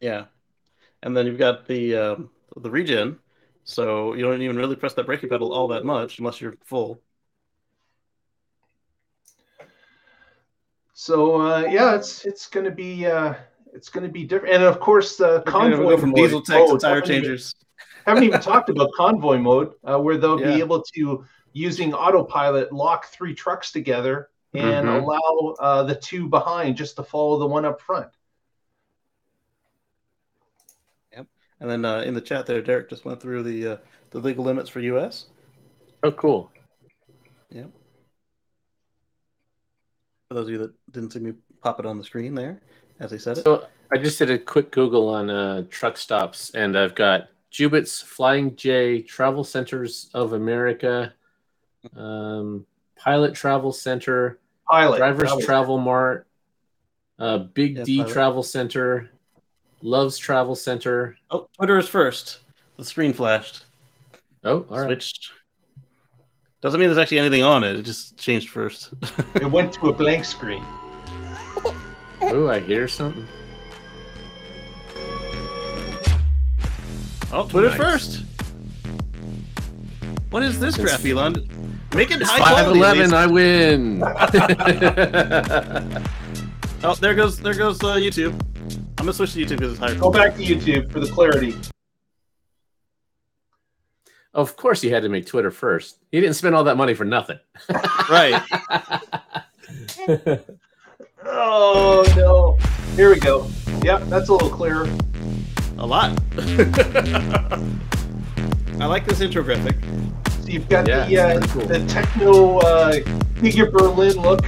Yeah and then you've got the uh, the regen, so you don't even really press that braking pedal all that much unless you're full. So uh, yeah, it's it's going to be uh, it's going to be different, and of course the convoy go from mode diesel tech to mode, tire haven't even- changers. haven't even talked about *laughs* convoy mode, uh, where they'll Yeah. be able to using autopilot lock three trucks together and Mhm. allow uh, the two behind just to follow the one up front. Yep. And then uh, in the chat there, Derek just went through the uh, the legal limits for US. Oh, cool. For those of you that didn't see me pop it on the screen there, as I said it. So I just did a quick Google on uh, truck stops, and I've got Jubitz, Flying J, Travel Centers of America, um, Pilot Travel Center, Pilot Drivers that was- Travel Mart, uh, Big Yeah, D Pilot. Travel Center, Love's Travel Center. Oh, Twitter is first. The screen flashed. Oh, all right. Switched. Doesn't mean there's actually anything on it. It just changed first. *laughs* It went to a blank screen. *laughs* Oh, I hear something. oh, Twitter's Nice. first. What is this It's- crap, Elon? Make it high five quality. at eleven. I win. *laughs* Oh, there goes there goes uh, YouTube. I'm gonna switch to YouTube because it's higher. Go back to YouTube for the clarity. Of course, he had to make Twitter first. He didn't spend all that money for nothing. *laughs* Right. *laughs* Oh no! Here we go. Yep, that's a little clearer. A lot. *laughs* I like this intro graphic. So you've got Yeah, the uh, cool. the techno uh, Berlin look.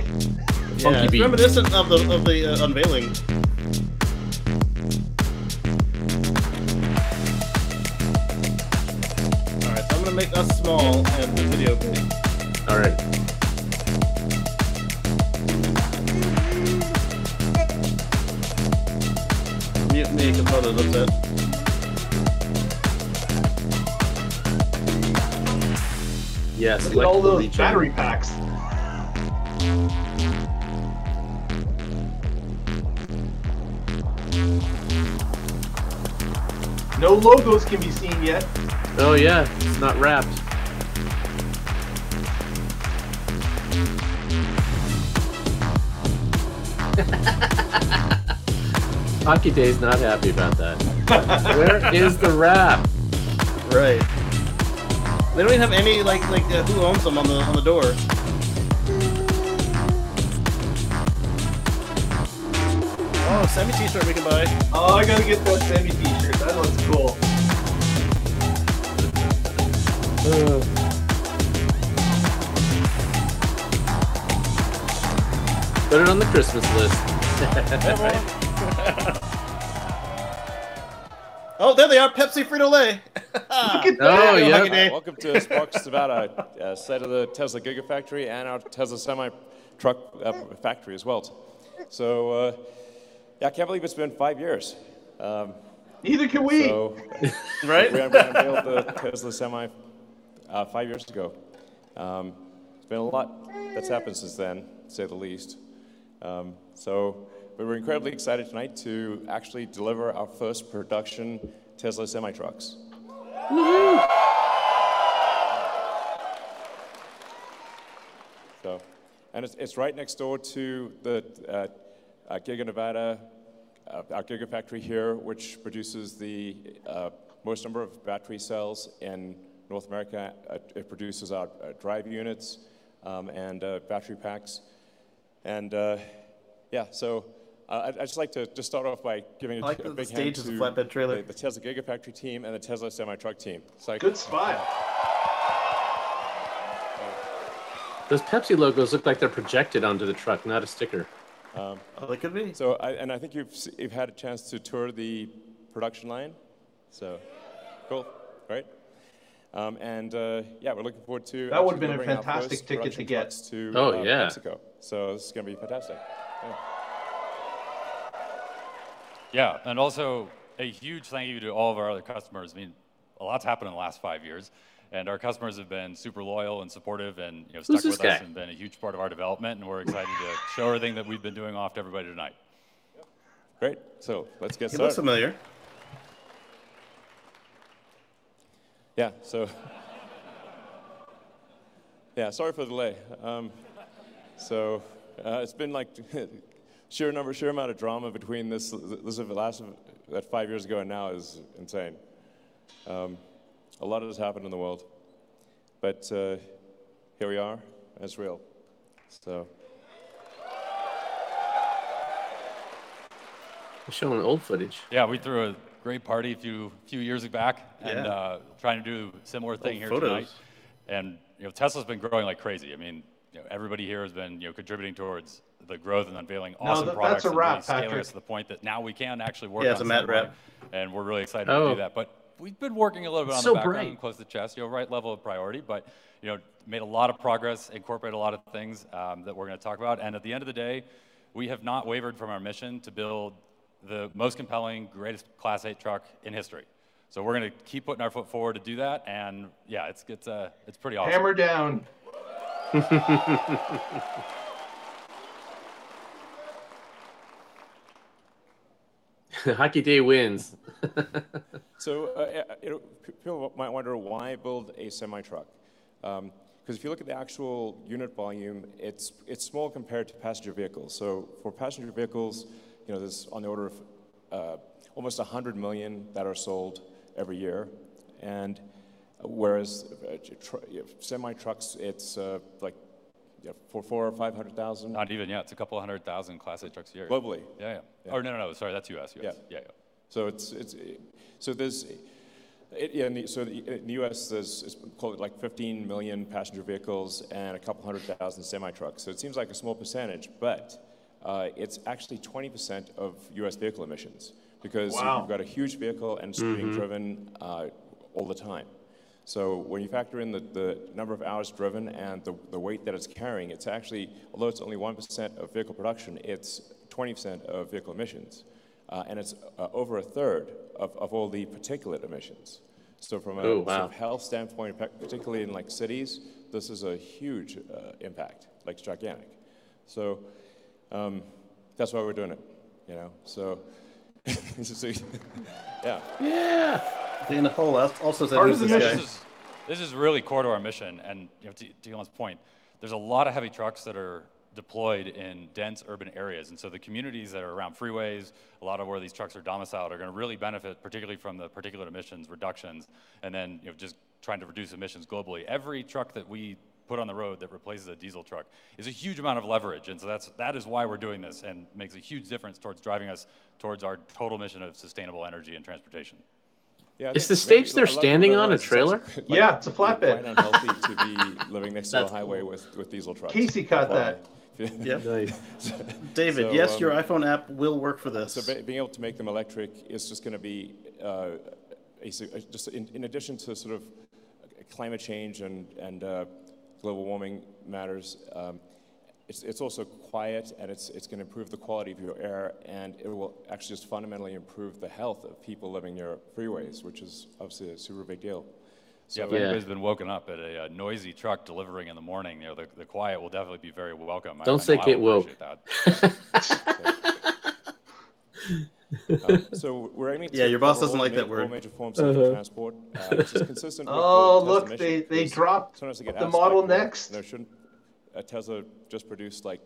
Yeah, it's beat. reminiscent of the of the uh, unveiling. Gonna make us small and the video big. all right. Mute me because photos upset. Yes. Look at all those regen. battery packs. No logos can be seen yet. Oh yeah, it's not wrapped. *laughs* Hockey Day's not happy about that. Where is the wrap? Right. They don't even have any like like uh, who owns them on the on the door. Oh, semi t-shirt we can buy. Oh, I gotta get that semi t-shirt. That looks cool. Put it on the Christmas list. *laughs* Oh, there they are, Pepsi Frito Lay. Look at *laughs* that. Oh, yeah. Lucky. Welcome to Sparks Nevada, uh, site of the Tesla Gigafactory and our Tesla semi truck uh, factory as well. So, uh, yeah, I can't believe it's been five years. Um, Neither can we. so, *laughs* Right? we unveiled the Tesla semi uh, five years ago. Um, it's been a lot that's happened since then, to say the least. Um, so, we were incredibly excited tonight to actually deliver our first production Tesla semi trucks. So, and it's, it's right next door to the uh, uh, Giga Nevada, uh, our Gigafactory here, which produces the uh, most number of battery cells in North America. Uh, it produces our uh, drive units um, and uh, battery packs. And uh, yeah, so uh, I'd, I'd just like to just start off by giving a, I like a big stage hand is to flatbed trailer. The, the Tesla Gigafactory team and the Tesla semi truck team. It's like, Good spot. Those Pepsi logos look like they're projected onto the truck, not a sticker. Oh, they could be. So, I, and I think you've, you've had a chance to tour the production line. So, cool, right? Um, and uh, yeah, we're looking forward to. That would've been a fantastic ticket to get. To, Oh, uh, yeah. Mexico. So this is going to be fantastic. Yeah. Yeah, and also a huge thank you to all of our other customers. I mean, a lot's happened in the last five years, and our customers have been super loyal and supportive, and you know, stuck Who's this with us guy? and been a huge part of our development. And we're excited to show everything that we've been doing off to everybody tonight. Great. So let's get He looks started. familiar. Yeah. So. Yeah. Sorry for the delay. Um, so Uh, it's been like *laughs* sheer number, sheer amount of drama between this, this last that five years ago and now is insane. Um, a lot has happened in the world, but uh, here we are, and it's real. So. We're showing old footage. Yeah, we threw a great party a few few years back, and yeah. uh, trying to do a similar thing old here photos. tonight. And you know, Tesla's been growing like crazy. I mean, you know, everybody here has been you know contributing towards the growth and unveiling awesome no, products that's a wrap, and really scaling us to the point that now we can actually work yeah, on it's a matte wrap. and we're really excited oh. to do that. But we've been working a little bit on so the background, bright. close to the chest, you know, right level of priority, but you know, made a lot of progress, incorporated a lot of things um, that we're going to talk about. And at the end of the day, we have not wavered from our mission to build the most compelling, greatest Class 8 truck in history. So we're going to keep putting our foot forward to do that, and yeah, it's it's uh, it's pretty awesome. Hammer down. *laughs* Hockey Day wins. *laughs* so uh, you know, people might wonder why build a semi truck. Because um, if you look at the actual unit volume, it's it's small compared to passenger vehicles. So for passenger vehicles, you know, there's on the order of uh, almost 100 million that are sold every year, and whereas uh, tr- semi trucks, it's uh, like yeah, for four or five hundred thousand. Not even, yeah. It's a couple hundred thousand Class 8 trucks a year. Globally. Yeah, yeah. yeah. Or no, no, no. Sorry, that's U.S. US. Yeah. yeah, yeah. So it's it's so there's. It, yeah, in the, so in the U.S., there's it's called like 15 million passenger vehicles and a couple hundred thousand semi trucks. So it seems like a small percentage, but uh, it's actually 20% of U.S. vehicle emissions because wow. you've got a huge vehicle and it's mm-hmm. being driven uh, all the time. So when you factor in the, the number of hours driven and the, the weight that it's carrying, it's actually, although it's only 1% of vehicle production, it's 20% of vehicle emissions. Uh, and it's uh, over a third of, of all the particulate emissions. So from a Ooh, wow. sort of health standpoint, particularly in like cities, this is a huge uh, impact, like it's gigantic. So um, that's why we're doing it, you know. So, *laughs* yeah. Yeah. Dana Hull also said Part of the this is, this is really core to our mission. And you know, to, to Elon's point, there's a lot of heavy trucks that are deployed in dense urban areas. And so the communities that are around freeways, a lot of where these trucks are domiciled, are going to really benefit, particularly from the particulate emissions reductions, and then you know, just trying to reduce emissions globally. Every truck that we put on the road that replaces a diesel truck is a huge amount of leverage. And so that's, that is why we're doing this and makes a huge difference towards driving us towards our total mission of sustainable energy and transportation. Yeah, is the stage they're standing on a trailer? *laughs* Like, yeah, it's a flatbed. Quite unhealthy to be living next to a highway cool. with, with diesel trucks. Casey caught that. *laughs* yep. Nice. *laughs* David, so, yes, um, your iPhone app will work for this. So being able to make them electric is just going to be uh, a, just in, in, addition to sort of climate change and and uh, global warming matters. Um, it's, it's also quiet and it's, it's going to improve the quality of your air and it will actually just fundamentally improve the health of people living near freeways, which is obviously a super big deal. So, yeah, if anybody's been woken up at a, a, noisy truck delivering in the morning, you know, the, the quiet will definitely be very welcome. Don't I, say I get woke. Um, so we're aiming yeah, your boss doesn't like that word. major forms of uh-huh. transport, uh, which is consistent. *laughs* oh, with the look, they they dropped the Model like, Next. There shouldn't. Uh, Tesla just produced like,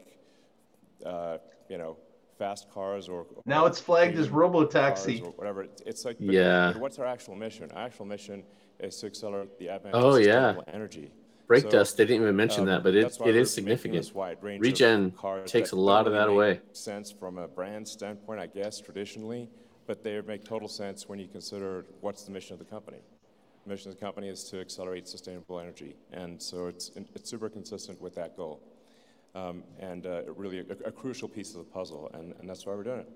uh, you know, fast cars or. Now it's flagged as robotaxi or whatever. It's like, yeah. But what's our actual mission? Our actual mission is to accelerate the advent oh, of yeah. energy. Brake so, dust, they didn't even mention um, that, but it, it is significant. Regen takes a lot of that away. Sense from a brand standpoint, I guess, traditionally, but they make total sense when you consider what's the mission of the company. The mission of the company is to accelerate sustainable energy, and so it's, it's super consistent with that goal. Um, and uh, really a, a, crucial piece of the puzzle, and, and that's why we're doing it.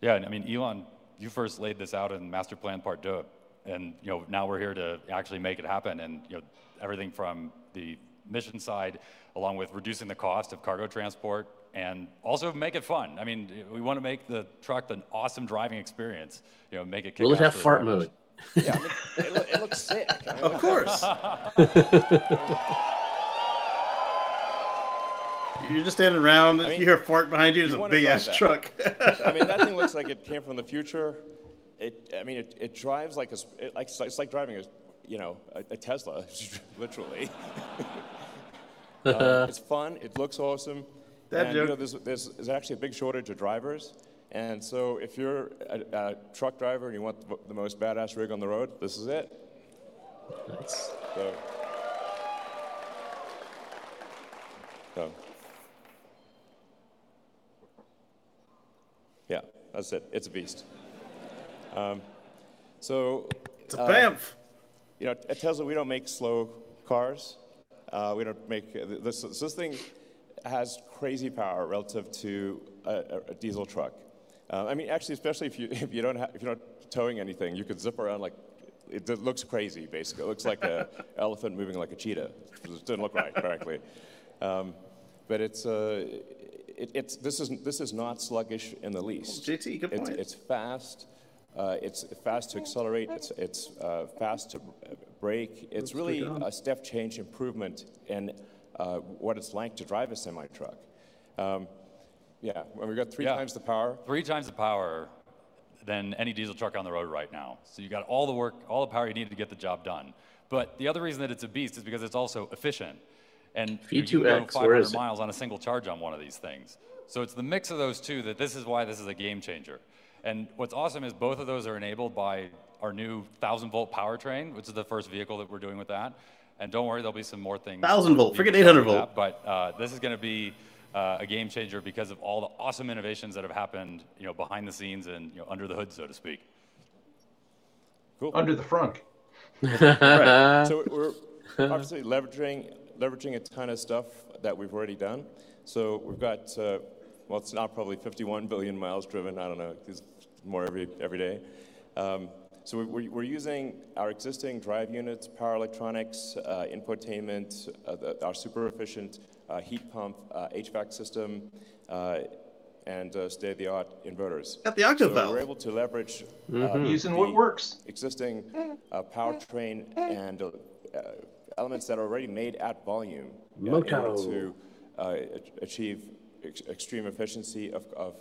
Yeah, I mean, Elon, you first laid this out in Master Plan Part 2, and you know now we're here to actually make it happen, and you know everything from the mission side, along with reducing the cost of cargo transport, and also make it fun. I mean, we want to make the truck an awesome driving experience. You know, make it. Will it have fart mode? Yeah, I *laughs* mean, it, it, looks sick. *laughs* I mean, of course. *laughs* You're just standing around. I mean, you hear a fart behind you. There's a big ass truck. I mean, that thing looks like it came from the future. It, I mean, it, it drives like a, it, like it's like driving a you know, a, a Tesla, *laughs* literally. um, *laughs* *laughs* it's fun. It looks awesome. That and you joke. know, there's, there's, there's actually a big shortage of drivers. And so if you're a, a truck driver and you want the, the most badass rig on the road, this is it. Nice. So, so, yeah, that's it. It's a beast. Um, so, It's a BAMF. You know, at Tesla, we don't make slow cars. Uh, we don't make this. This thing has crazy power relative to a, a, diesel truck. Uh, I mean, actually, especially if you *laughs* if you don't have, if you're not towing anything, you could zip around like it d- looks crazy. Basically, it looks like an *laughs* elephant moving like a cheetah. It doesn't look right, frankly. Um, but it's uh, it, it's this is this is not sluggish in the least. JT, good It's, point. it's fast. Uh, it's fast to accelerate. It's, it's uh, fast to uh, brake. It's really a step change improvement in uh, what it's like to drive a semi truck. Um, yeah, we've got three Yeah. times the power. Three times the power than any diesel truck on the road right now. So you got all the work, all the power you need to get the job done. But the other reason that it's a beast is because it's also efficient. And you can go V2X, where 500 is it? miles on a single charge on one of these things. So it's the mix of those two that this is why this is a game changer. And what's awesome is both of those are enabled by our new 1,000 volt powertrain, which is the first vehicle that we're doing with that. And don't worry, there'll be some more things. 1,000 volt, forget 800 volt. that, But uh, this is going to be uh, a game changer because of all the awesome innovations that have happened, you know, behind the scenes and you know, under the hood, so to speak. Cool. Under the frunk. So we're obviously leveraging leveraging a ton of stuff that we've already done. So we've got uh, well, it's now probably 51 billion miles driven. I don't know, it's more every every day. Um, so we- we're, using our existing drive units, power electronics, uh, infotainment, uh, the, our super efficient uh, heat pump, uh, HVAC system, uh, and uh, state-of-the-art inverters. Got the octo so valve. we're able to leverage uh, Using what works. existing uh, powertrain and uh, uh, elements that are already made at volume uh, in order to uh, achieve ex- extreme efficiency of, of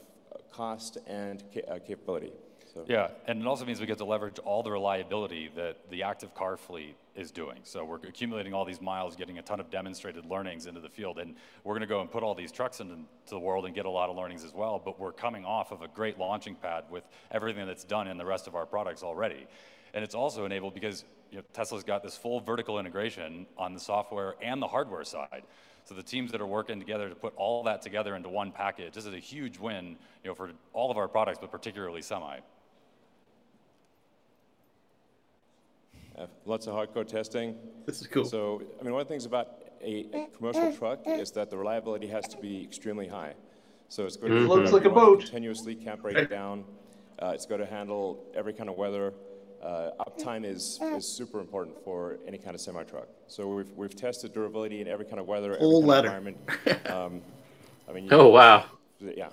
cost and ca- uh, capability. So, Yeah, and it also means we get to leverage all the reliability that the active car fleet is doing. So we're accumulating all these miles, getting a ton of demonstrated learnings into the field, and we're going to go and put all these trucks into the world and get a lot of learnings as well. But we're coming off of a great launching pad with everything that's done in the rest of our products already, and it's also enabled because you know, Tesla's got this full vertical integration on the software and the hardware side. So the teams that are working together to put all that together into one package, this is a huge win, you know, for all of our products, but particularly semi. uh, lots of hardcore testing. This is cool. So, I mean, one of the things about a, a commercial truck is that the reliability has to be extremely high. So it's going to Floats like a boat. to Continuously can't break it down. Uh, it's going to handle every kind of weather. Uh, uptime is, is super important for any kind of semi truck. So we've, we've tested durability in every kind of weather, every Whole kind of environment. *laughs* Um, I mean, you- Oh wow. yeah.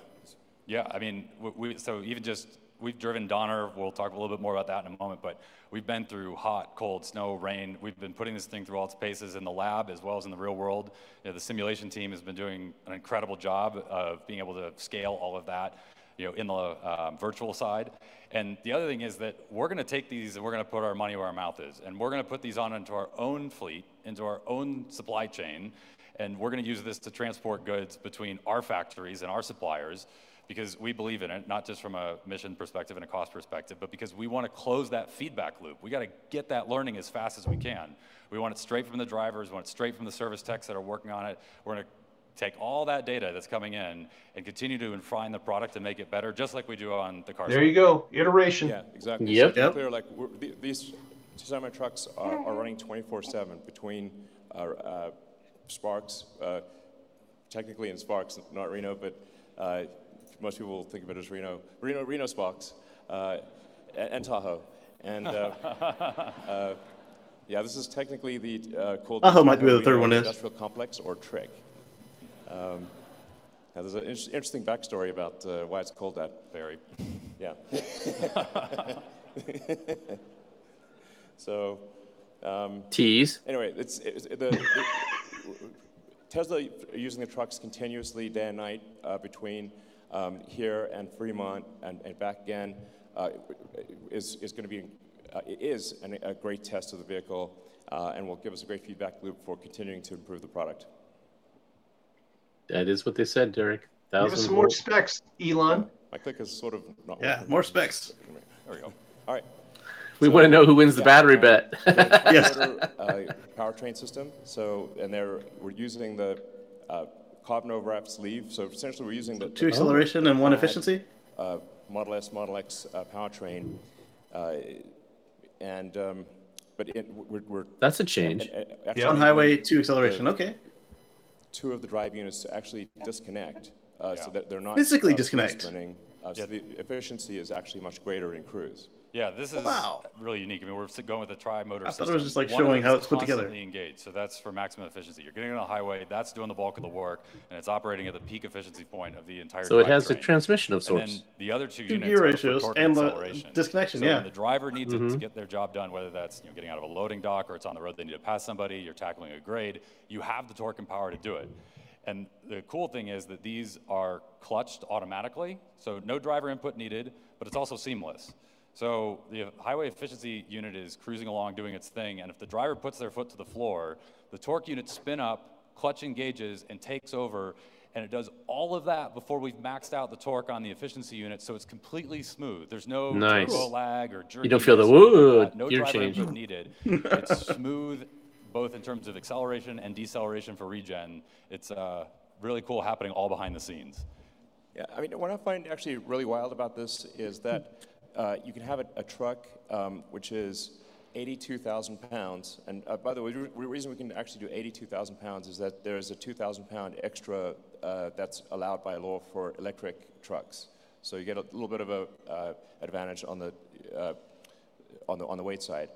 Yeah, I mean, we, we, so even just, we've driven Donner, we'll talk a little bit more about that in a moment, but we've been through hot, cold, snow, rain. We've been putting this thing through all its paces in the lab as well as in the real world. You know, the simulation team has been doing an incredible job of being able to scale all of that, you know, in the um, virtual side. And the other thing is that we're going to take these and we're going to put our money where our mouth is. And we're going to put these on into our own fleet, into our own supply chain, and we're going to use this to transport goods between our factories and our suppliers because we believe in it, not just from a mission perspective and a cost perspective, but because we want to close that feedback loop. We got to get that learning as fast as we can. We want it straight from the drivers, we want it straight from the service techs that are working on it. We're going to take all that data that's coming in and continue to refine the product and make it better, just like we do on the car There side. you go. Iteration. Yeah, exactly. Yep. So to Yep. clear, like we're, these semi trucks are, are running 24/7 between our uh, Sparks, uh, technically in Sparks, not Reno, but uh, most people think of it as Reno, Reno, Reno Sparks, uh, and, and Tahoe, and. Uh, *laughs* uh, yeah, this is technically the uh, called Tahoe might be where the Reno third one is. Industrial Complex or TRIC. Um, now there's an inter- interesting backstory about uh, why it's called that. Very. Yeah. *laughs* so, um, Tease. anyway, it's, it's the, the Tesla using the trucks continuously day and night uh, between um, here and Fremont and, and back again. Uh, is is going to be uh, is an, a great test of the vehicle uh, and will give us a great feedback loop for continuing to improve the product. That is what they said, Derek. Give us some more volt. specs, Elon. My click is sort of not. Yeah, working. more specs. There we go. All right. We So- want to know who wins the battery uh, bet. *laughs* Yes. uh, powertrain system. So, and they're we're using the uh, carbon overwrap sleeve. So essentially, we're using the Two acceleration and one efficiency. uh, Model S, Model X uh, powertrain, uh, and um, but it, we're, we're That's a change. and, uh, actually, On highway, two acceleration. Okay. Two of the drive units to actually disconnect, uh, so that they're not Physically uh, disconnect. spinning. Uh, so the efficiency is actually much greater in cruise. Yeah, this is Wow. really unique. I mean, we're going with a tri-motor I thought system. it was just like One of showing how how is it's put together. constantly engaged, so that's for maximum efficiency. You're getting on a highway, that's doing the bulk of the work, and it's operating at the peak efficiency point of the entire. So it has a drivetrain. transmission of And then sorts. the other two, Two units gear are for ratios torque and the acceleration. disconnection, So yeah. the driver needs it to mm-hmm. get their job done, whether that's you know, getting out of a loading dock or it's on the road, they need to pass somebody, you're tackling a grade, you have the torque and power to do it. And the cool thing is that these are clutched automatically, so no driver input needed, but it's also seamless. So the highway efficiency unit is cruising along doing its thing, and if the driver puts their foot to the floor, the torque unit spin up, clutch engages, and takes over, and it does all of that before we've maxed out the torque on the efficiency unit, so it's completely smooth. There's no Nice. turbo lag or jerky. You don't feel the woo No gear change. needed. It's *laughs* smooth, both in terms of acceleration and deceleration for regen. It's uh, really cool happening all behind the scenes. Yeah, I mean, what I find actually really wild about this is that uh, you can have a, a truck um, which is 82,000 pounds, and uh, by the way, the reason we can actually do 82,000 pounds is that there is a 2,000 pound extra uh, that's allowed by law for electric trucks. So you get a little bit of an uh, advantage on the uh, on the on the weight side.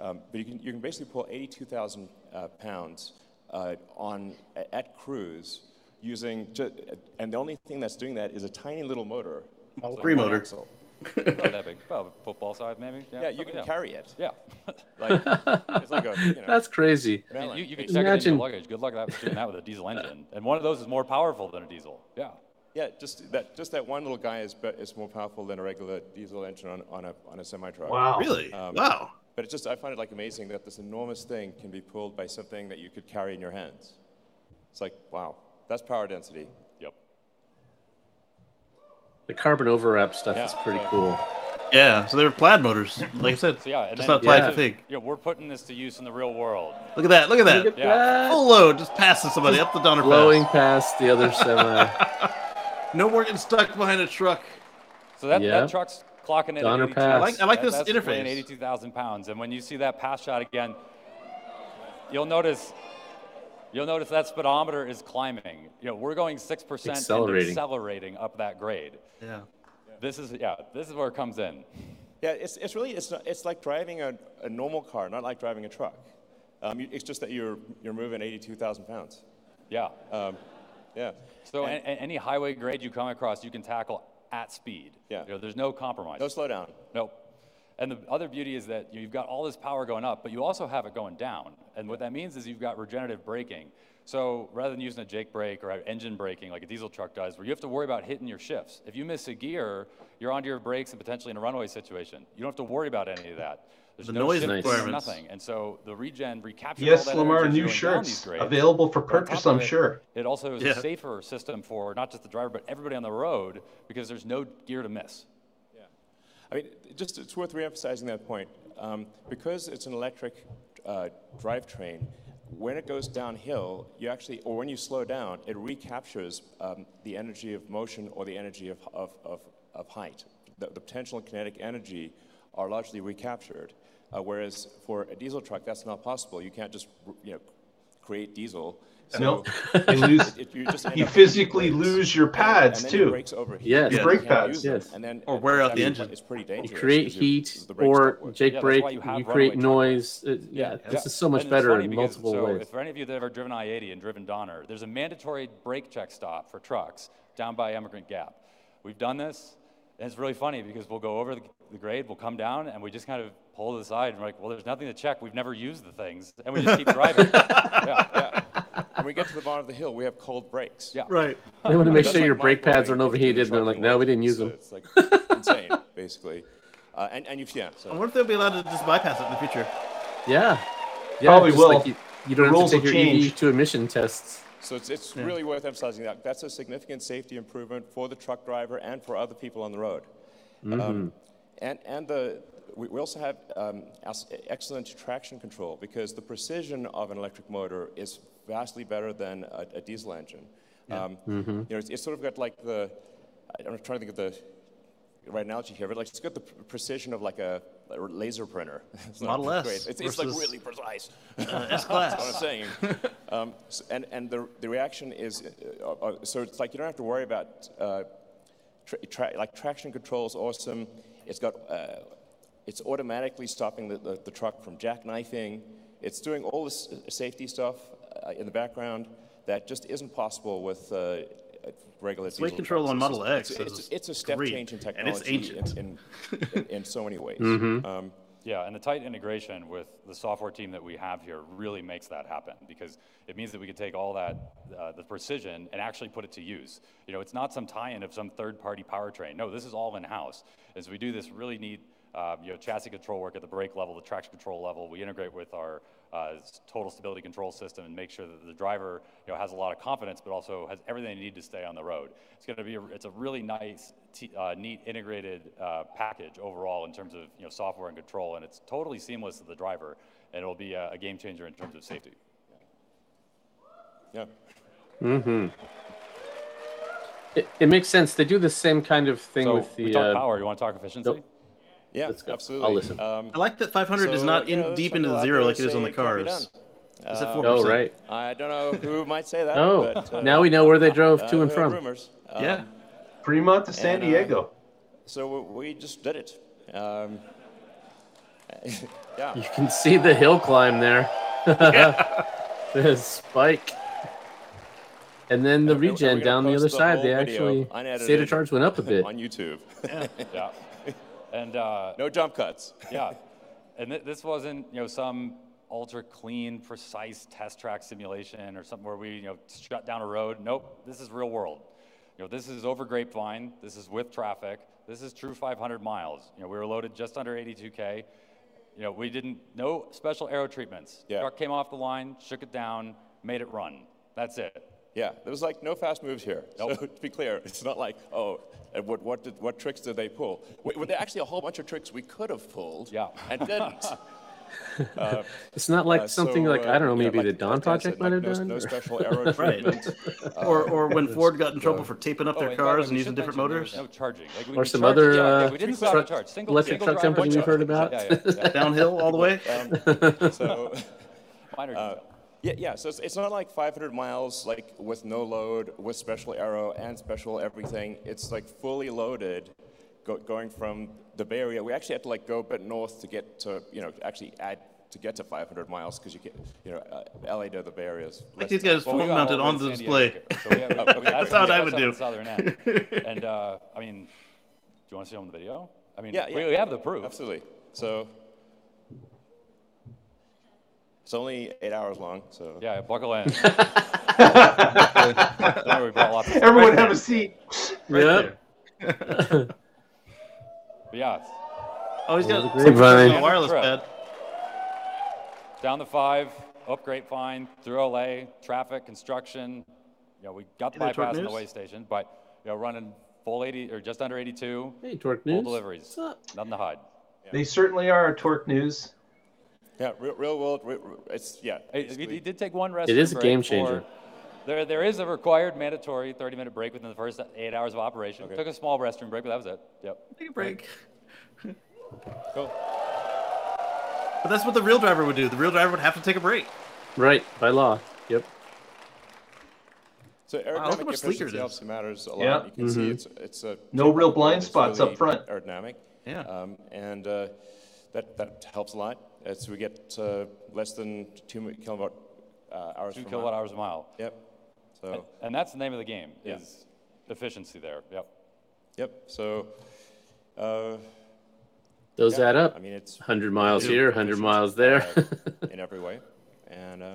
Um, but you can you can basically pull 82,000 uh, pounds uh, on at cruise using ju- and the only thing that's doing that is a tiny little motor. Model So 3 one motor. axle. Not that big. Well, football size maybe. Yeah, you can yeah. carry it. Yeah. *laughs* Like it's like a you know. That's crazy. I mean, melon. you, you can It's- check it in Imagine- your luggage. Good luck with doing that with a diesel *laughs* engine. And one of those is more powerful than a diesel. Yeah. Yeah, just that just that one little guy is be- is more powerful than a regular diesel engine on, on a on a semi truck. Wow. Really? Um, wow. But it's just I find it like amazing that this enormous thing can be pulled by something that you could carry in your hands. It's like wow, that's power density. Yep. The carbon overwrap stuff is pretty yeah. cool. Yeah. So they're plaid motors, like I said. So yeah, and just not plaid Yeah. fig. Yeah, we're putting this to use in the real world. Look at that. Look at that. Look at Yeah. that. Full load, just passing somebody up the Donner Pass. Blowing Pass. past the other semi. *laughs* No more getting stuck behind a truck. So that, Yeah. that truck's clocking in Donner at Pass. I like- I like That- this that's interface. 82,000 pounds. And when you see that pass shot again, you'll notice you'll notice that speedometer is climbing. You know, we're going 6% and Accelerating. accelerating up that grade. Yeah. This is yeah, this is where it comes in. Yeah, it's, it's really it's not, it's like driving a, a normal car, not like driving a truck. Um, you, it's just that you're you're moving 82,000 pounds. Yeah. Um, yeah. So And- a- a- any highway grade you come across, you can tackle at speed. Yeah. You know, there's no compromise. no slowdown. Nope. And the other beauty is that you've got all this power going up, but you also have it going down. And what that means is you've got regenerative braking. So rather than using a Jake brake or engine braking like a diesel truck does, where you have to worry about hitting your shifts. If you miss a gear, you're onto your brakes and potentially in a runaway situation. You don't have to worry about any of that. There's The no noise requirements. nothing. And so the regen recaptures Yes, all that Lamar, new as you're going down these shirts available for But on top purchase, I'm it, sure. It also is Yeah. a safer system for not just the driver, but everybody on the road because there's no gear to miss. I mean, just it's worth reemphasizing that point. Um, because it's an electric uh, drivetrain, when it goes downhill, you actually, or when you slow down, it recaptures um, the energy of motion or the energy of, of, of, of height. The, the potential and kinetic energy are largely recaptured. Uh, whereas for a diesel truck, that's not possible. You can't just, you know, create diesel. No, So *laughs* you lose. it- it- you just end You physically brakes. luse your pads and then your too. brakes overheat. Yes. You Yeah. Brake can't pads. Yes. And then Or wear out the engine. It's pretty dangerous. You create heat because the brakes or. Jake Yeah, brake. you You create noise. Uh, yeah, Yeah. this is so much And better funny in because- multiple so ways. If for any of you that have ever driven I-80 and driven Donner, there's a mandatory brake check stop for trucks down by Emigrant Gap. We've done this, and it's really funny because we'll go over the, the grade, we'll come down, and we just kind of pull to the side, and we're like, well, there's nothing to check. We've never used the things, and we just keep driving. *laughs* yeah, yeah, When we get to the bottom of the hill, we have cold brakes. yeah. Right. *laughs* They want to make That's sure like your brake pads aren't if you're overheated, and they're like, no, we didn't use them. It's, like insane, *laughs* basically. Uh, and, and you've, yeah, I so. wonder if they'll be allowed to just bypass it in the future. Yeah. Yeah, Probably just will. Like you, you don't The have rules to take will your change. EV to emission tests. So it's, it's really worth emphasizing that. That's a significant safety improvement for the truck driver and for other people on the road. Um, and and the, we, we also have um, as- excellent traction control because the precision of an electric motor is vastly better than a, a diesel engine. Um, You know, it's, it's sort of got like the, I'm trying to think of the right analogy here, but like it's got the pr- precision of like a, a laser printer. *laughs* It's not Model S great. It's, it's like really precise. *laughs* Uh, S *laughs* That's what I'm saying. um, s- and and the, the reaction is, uh, uh, so it's like you don't have to worry about, uh, tra- tra- like traction control is awesome. It's got, uh, it's automatically stopping the, the, the truck from jackknifing. It's doing all this uh, safety stuff uh, in the background that just isn't possible with uh, regular Sway diesel control on It's Model X It's, it's, it's a step great, change in technology and it's ancient. in, in, *laughs* in so many ways. Mm-hmm. Um, Yeah, and the tight integration with the software team that we have here really makes that happen because it means that we can take all that, uh, the precision, and actually put it to use. You know, it's not some tie-in of some third-party powertrain. No, this is all in-house. As we do this really neat, uh, you know, chassis control work at the brake level, the traction control level, we integrate with our uh, total stability control system and make sure that the driver, you know, has a lot of confidence, but also has everything they need to stay on the road. It's going to be, a, it's a really nice, t- uh, neat integrated uh, package overall in terms of, you know, software and control, and it's totally seamless to the driver, and it'll be a, a game changer in terms of safety. yeah. It, it makes sense. They do the same kind of thing So with we the. talk Uh, power. You want to talk efficiency? nope. Yeah, Let's go. I'll listen. Um, I like that 500 is so, not you in know, deep into the zero like it is on the it can't be cars. done. It's at Um, 4%. oh right. I don't know who might say that. Oh, but, uh, now we know where they drove uh, to and from. Rumors. Um, Yeah. Fremont to San And, uh, Diego. So we- we just did it. Um, *laughs* yeah. You can see the hill climb there. *laughs* the spike. And then the And- and we're regen down the post other side, they actually state of charge went up a *laughs* bit. on YouTube. Yeah. And uh, no jump cuts. *laughs* yeah, and th- this wasn't you know some ultra clean, precise test track simulation or something where we you know shut down a road. Nope, this is real world. You know, this is over Grapevine. This is with traffic. This is true 500 miles. You know, we were loaded just under 82k. You know, we didn't no special aero treatments. Yeah. Truck came off the line, shook it down, made it run. That's it. Yeah, there was like no fast moves here. Nope. So *laughs* to be clear, it's not like, oh, uh, what, what, did, what tricks did they pull? Wait, Were there actually a whole bunch of tricks we could have pulled Yeah. and didn't? *laughs* It's not like Uh, something so, like, uh, I don't know, you maybe like- the Don like said, Project might like have no, done. No or- special *laughs* aero Right. treatment. or, or when Ford got in trouble uh, for taping up Oh, their and by the way, cars and using different motors. No charging. Like, we Or some other, yeah, yeah, uh, we didn't truck- charge. Single, electric single truck driver company we've heard about. Yeah, yeah, yeah. Downhill all the way. Um, so, *laughs* Minor detail. Yeah, yeah. So it's, it's not like 500 miles, like with no load, with special arrow and special everything. It's like fully loaded, go, going from the Bay Area. We actually had to like go a bit north to get to, you know, actually add to get to 500 miles because you get, you know, uh, LA to the Bay Area is. Like these guys Well, we mounted on the the San Diego display. *laughs* so we have- we- we- *laughs* That's what I would do. southern end. *laughs* And uh, I mean, do you want to see on the video? I mean, Yeah, we, yeah. we have the proof. Absolutely. So it's only eight hours long. So Yeah, buckle in. *laughs* Don't we brought lots of stuff. Everyone right have there. a seat. Yep. But *laughs* yeah, Oh, he's got the grapevine. a wireless Trip. pad. down the five, up Grapevine, through LA, traffic, construction. You know, we got the Hey there, Torque bypass in the News. way station, but you know, running full 80 or just under 82, Hey, Torque news full News. deliveries, What's up? nothing to hide. They certainly are a Torque News. Yeah, real, real world. re- re- It's yeah. Hey, he, basically- he did take one rest. It is a break game for- changer. There, there is a required mandatory 30-minute break within the first eight hours of operation. Took a small restroom break, but that was it. Yep. Take a break. Cool. But that's what the real driver would do. The real driver would have to take a break. Right, by law. Yep. So look how aerodynamic much sleeker it efficiency obviously matters a lot. Yeah. You can see it's it's a No real blind it's spots up front. Aerodynamic. Yeah. Um, and uh, that that helps a lot. As we get uh, less than two kilowatt uh, hours Two kilowatt mile. hours a mile. Yep. So And that's the name of the game, Yeah. is efficiency there. Yep. yep. So uh, Those yeah, add up. I mean, it's 100 miles here, 100 miles there. uh, *laughs* in every way. And uh,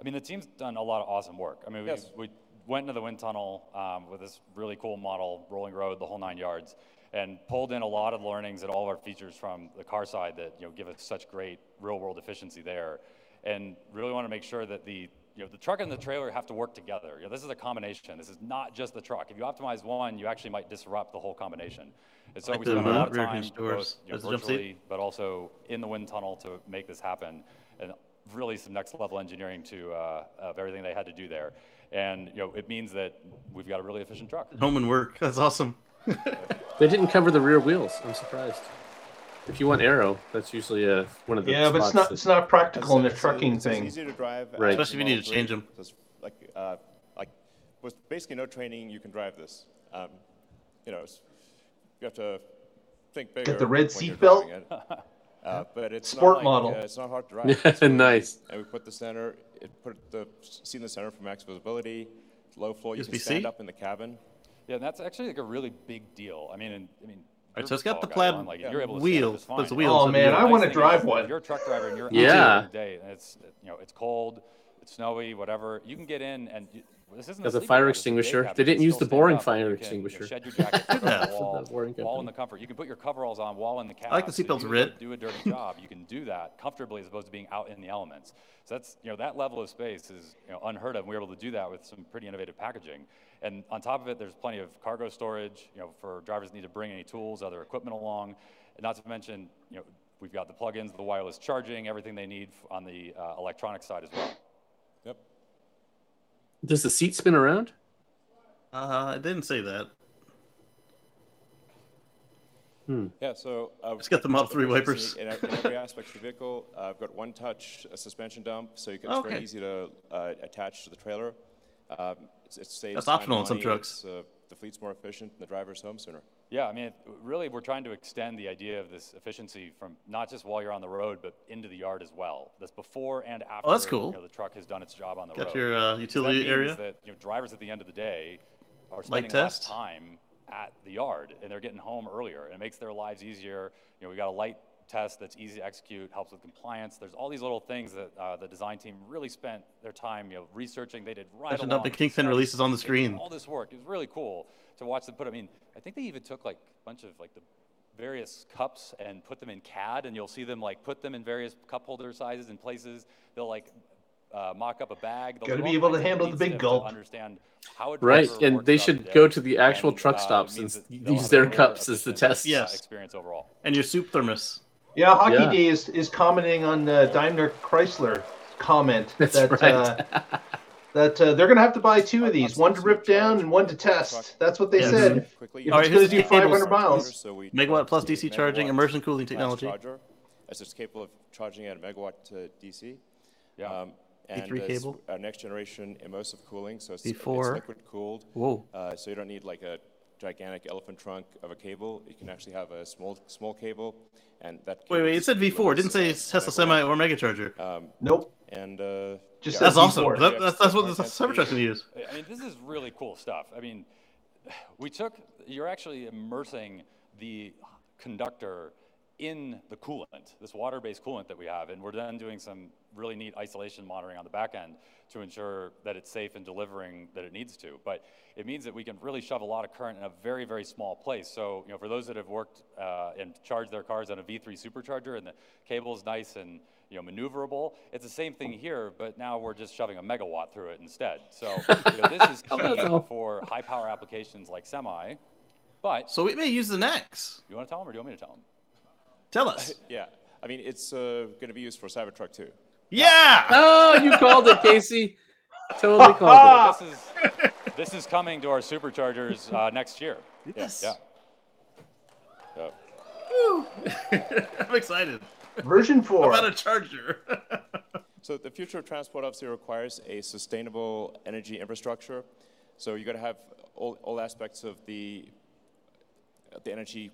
I mean, the team's done a lot of awesome work. I mean, we, Yes. we went into the wind tunnel um, with this really cool model, rolling road, the whole nine yards, and pulled in a lot of learnings and all of our features from the car side that you know give us such great real world efficiency there. And really want to make sure that the you know, the truck and the trailer have to work together. You know, this is a combination. This is not just the truck. If you optimize one, you actually might disrupt the whole combination. And so Like we the spend a lot of time, both, you know, as a jump seat? virtually, but also in the wind tunnel to make this happen. And really some next level engineering to uh, of everything they had to do there. And you know, it means that we've got a really efficient truck. Home and work. That's awesome. *laughs* They didn't cover the rear wheels. I'm surprised. If you want aero, that's usually uh, one of the Yeah, but it's not that- it's not practical in a It's- it's- trucking it's, it's thing. easier to drive. Right. Especially if you need to change 3. 'em. There's, Like, uh, like, with basically no training, you can drive this. Um, you know, it's, you have to think bigger. the red when you're seat belt. driving it. *laughs* Uh, but it's Sport not like, model. Uh, it's not hard to *laughs* drive. It's really Nice. And we put the center, it put the seat in the center for max visibility. Low floor, you can USB-C? stand up in the cabin. Yeah, and that's actually like a really big deal. I mean, and, I mean. Right, you're so it's got the tall plaid Ron, like, you're able to wheels, just it's wheels. Oh man, I The want to thing is drive one. If you're a truck driver and you're *laughs* Yeah. out every day and it's you know it's cold, it's snowy, whatever, you can get in and you, this isn't Has a sleeping fire cab, this is extinguisher. cab. They You didn't use still the stand boring up, fire you can, extinguisher. You know, shed your *laughs* jacket, put it on Yeah. the wall, The boring wall in company. the comfort. You can put your coveralls on wall in the cab. I like the so if seatbelt's you red. Do a dirty job, you can do that comfortably as opposed to being out in the elements. So that's you know that level of space is you know unheard of. And we were able to do that with some pretty innovative packaging. And on top of it, there's plenty of cargo storage. You know, for drivers that need to bring any tools, other equipment along. And not to mention, you know, we've got the plugins, the wireless charging, everything they need f- on the uh, electronic side as well. Yep. Does the seat spin around? Uh, I didn't say that. Yeah, so uh, It's got the Model 3 wipers In, in every aspect of the vehicle, uh, I've got one touch a suspension dump, so you can, it's Okay. very easy to uh, attach to the trailer. Um, it's, it saves That's optional and in some trucks. Uh, the fleet's more efficient, and the driver's home sooner. Yeah, I mean, really, we're trying to extend the idea of this efficiency from not just while you're on the road, but into the yard as well. That's before and after Oh, that's cool. you know, the truck has done its job on the Got road. your uh, So utility means area. That you know, drivers at the end of the day are spending less time at the yard, and they're getting home earlier, and it makes their lives easier. You know, we got a light test that's easy to execute, helps with compliance. There's all these little things that uh, the design team really spent their time, you know, researching. They did right Imagine along dumping with Kingpin specs. releases on the screen. All this work. It was really cool to watch them put. I mean, I think they even took like a bunch of like the various cups and put them in CAD, and you'll see them like put them in various cup holder sizes and places. They'll like uh, mock up a bag. They'll Gotta be able to handle the big gulp. Understand how a Right, and they should go to the actual and, truck uh, stops means and use their cups as the test. uh, Yes. experience overall. And your soup thermos. Yeah, Hockey Yeah. Day is, is commenting on uh, Daimler Chrysler comment That's that right. uh, that uh, they're going to have to buy two of these, one to rip down and one to test. That's what they Yes. said. Quickly, If you it's right, going to here's do the 500 miles, So Megawatt plus developed a DC charging, immersion cooling technology. Charger, as it's capable of charging at a megawatt to DC. Yeah. Um, and V3 cable. Our next generation immersive cooling, so it's, it's liquid cooled. Whoa. Uh, so you don't need like a gigantic elephant trunk of a cable. You can actually have a small small cable, and that. Wait, wait. It said V4. It didn't say delivers, Tesla Semi or Megacharger. Um, nope. and uh, Just yeah, That's awesome. V4. That, that's, that's what the Cybertruck's going to use. I mean, this is really cool stuff. I mean, we took, you're actually immersing the conductor in the coolant, this water-based coolant that we have, and we're then doing some really neat isolation monitoring on the back end to ensure that it's safe and delivering that it needs to. But it means that we can really shove a lot of current in a very, very small place. So, you know, for those that have worked uh, and charged their cars on a V3 supercharger and the cable is nice and you know, maneuverable. It's the same thing here, but now we're just shoving a megawatt through it instead. So you know, *laughs* this is key for high power applications like semi. But So we may use the NEX. you want to tell them or do you want me to tell them? Tell us. *laughs* yeah, I mean it's uh, going to be used for Cybertruck too. Yeah. Oh, you called it, Casey. *laughs* Totally called This is this is coming to our superchargers uh, next year. Yes. Yeah. Yeah. *laughs* Woo. I'm excited. Version How 4. about a charger? *laughs* So the future of transport obviously requires a sustainable energy infrastructure. So you got to have all, all aspects of the the energy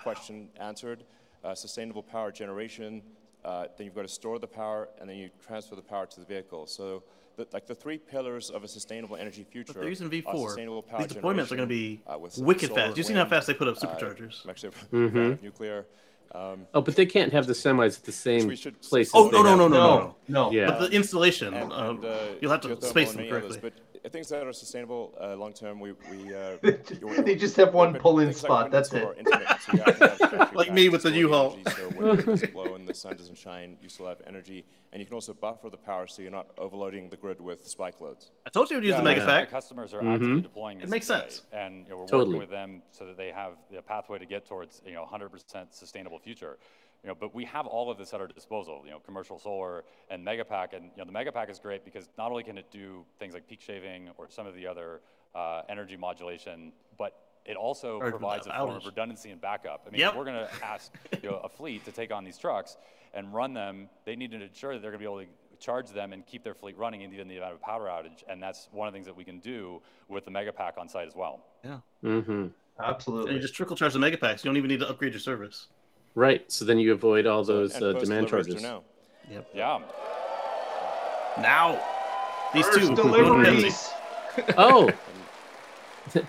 question answered. Uh, sustainable power generation. Uh, then you've got to store the power, and then you transfer the power to the vehicle. So, the, like the three pillars of a sustainable energy future. they're using V4. sustainable power These deployments are going to be uh, wicked solar, fast. You've seen how fast they put up uh, superchargers. I'm *laughs* actually a Mhm. nuclear. Um, Oh, but they can't have the semis at the same we place. Oh, as no, no, no, no, no, No, no. Yeah. but the installation, and, uh, and, uh, you'll have to space them many others, correctly. but things that are sustainable uh, long term, we we uh, *laughs* they just have one pull-in spot. That's it. *laughs* *laughs* like me with the U-Haul. So when it doesn't blow and the sun doesn't shine, you still have energy, and you can also buffer the power so you're not overloading the grid with spike loads. I told you to use yeah, the Megapack. Customers are mm-hmm. actively deploying this. It makes today, sense, and you know, we're totally. working with them so that they have the pathway to get towards you know 100% sustainable future. You know, but we have all of this at our disposal, you know, commercial solar and Megapack. And, you know, the Megapack is great because not only can it do things like peak shaving or some of the other uh, energy modulation, but it also or provides a form of redundancy and backup. I mean, yep. if we're going to ask you know, a fleet to take on these trucks and run them, they need to ensure that they're going to be able to charge them and keep their fleet running even in the event of a power outage. And that's one of the things that we can do with the Megapack on site as well. Yeah. Mm-hmm. Absolutely. And you just trickle charge the Megapacks. You don't even need to upgrade your service. Right. So then you avoid all those uh, demand charges. Now. Yep. Yeah. Now, these First two deliveries. oh. *laughs*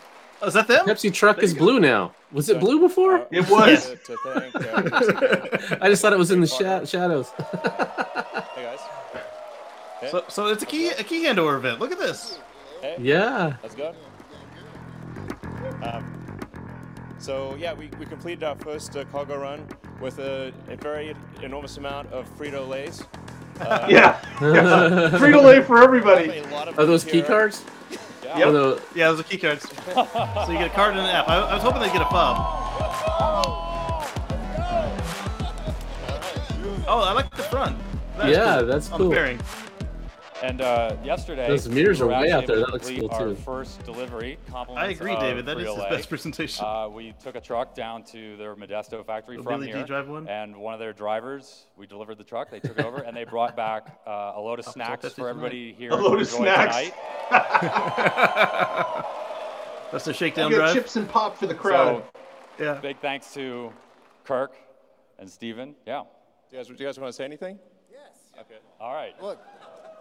oh, is that them? Pepsi truck is blue now. Was it blue before? Uh, it was. *laughs* uh, I just thought it was in the sh- shadows. hey guys. Hey. *laughs* So, so it's a key a key handover event. Look at this. Hey. Yeah. Let's go. Um, so yeah, we, we completed our first uh, cargo run with a, a, very enormous amount of Frito Lays. Uh, yeah, yeah. *laughs* Frito Lay for everybody. Are those key cards? Yeah, yep. oh, yeah, those are key cards. so you get a card and an app. I, I was hoping they'd get a fob. Oh, I like the front. That yeah, cool. that's cool. And uh, yesterday, those mirrors we are way out there. That looks cool our too. First delivery. I agree, David. That is the best presentation. Uh, we took a truck down to their Modesto factory from Billy here, one? and one of their drivers. We delivered the truck. They took it over, and they brought back uh, a load of snacks for everybody here. A load of snacks. *laughs* That's the shakedown we drive. chips and pop for the crowd. So, yeah. Big thanks to Kirk and Steven. Yeah. Do you guys, do you guys want to say anything? Yes. Okay. All right. Look,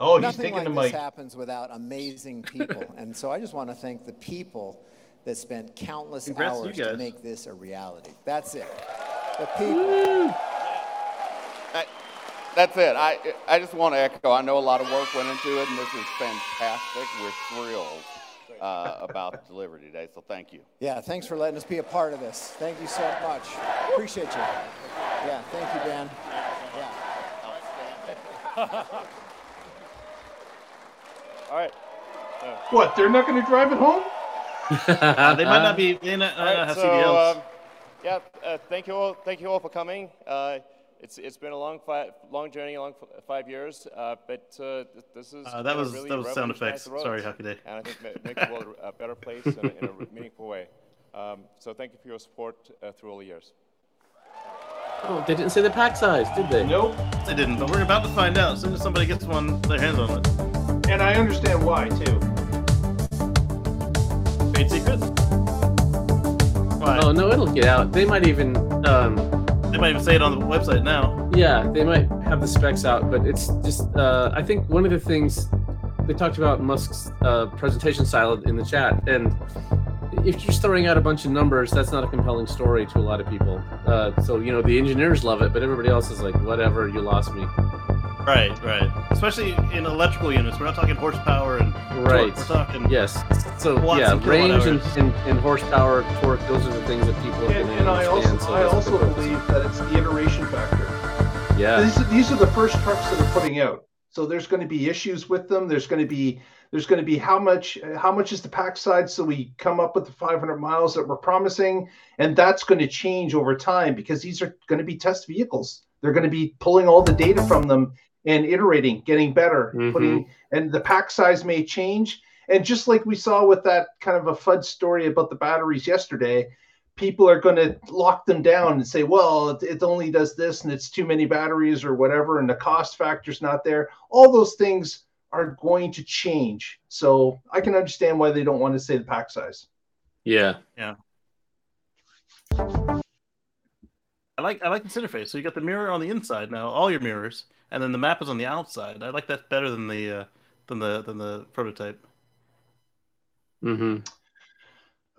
Oh, Nothing he's taking like the mic. this happens without amazing people. and so I just want to thank the people that spent countless Congrats hours to, to make this a reality. That's it. The people. I, that's it. I, I just want to echo. I know a lot of work went into it, and this is fantastic. We're thrilled uh, about the delivery today, so thank you. Yeah, thanks for letting us be a part of this. Thank you so much. Appreciate you. Yeah, thank you, Dan. Yeah. *laughs* All right. What? They're not going to drive it home? they might not be. They not, all right, not have so, CDLs. Um, yeah. Uh, thank you all. Thank you all for coming. Uh, it's it's been a long five, long journey, a long five years. Uh, but uh, this is uh, that was really that was sound effects. Sorry, Happy Day. And I think it makes the world a better place in, in a *laughs* meaningful way. Um, so thank you for your support uh, through all the years. Oh, they didn't say the pack size, did they? Nope, they didn't. But we're about to find out as soon as somebody gets one, their hands on it. And I understand why too. Trade secrets? Why? Oh no, it'll get out. They might even um, they might even say it on the website now. Yeah, they might have the specs out, but it's just uh, I think one of the things they talked about Musk's uh, presentation style in the chat, and if you're just throwing out a bunch of numbers, that's not a compelling story to a lot of people. Uh, so you know the engineers love it, but everybody else is like, whatever, you lost me. Right, right. Especially in electrical units, we're not talking horsepower and right. Torque. We're talking yes. So yeah, range and, and, and, horsepower, torque. Those are the things that people and, and I also, so I also believe that it's the iteration factor. Yeah. These, these are the first trucks that are putting out. So there's going to be issues with them. There's going to be there's going to be how much how much is the pack size so we come up with the 500 miles that we're promising, and that's going to change over time because these are going to be test vehicles. They're going to be pulling all the data from them and iterating, getting better, mm-hmm. putting and the pack size may change. And just like we saw with that kind of a FUD story about the batteries yesterday, people are going to lock them down and say, well, it, it, only does this and it's too many batteries or whatever, and the cost factor's not there. All those things are going to change. So I can understand why they don't want to say the pack size. Yeah. Yeah. I like I like this interface. So you got the mirror on the inside now, all your mirrors, and then the map is on the outside. I like that better than the uh, than the than the prototype. Mm-hmm.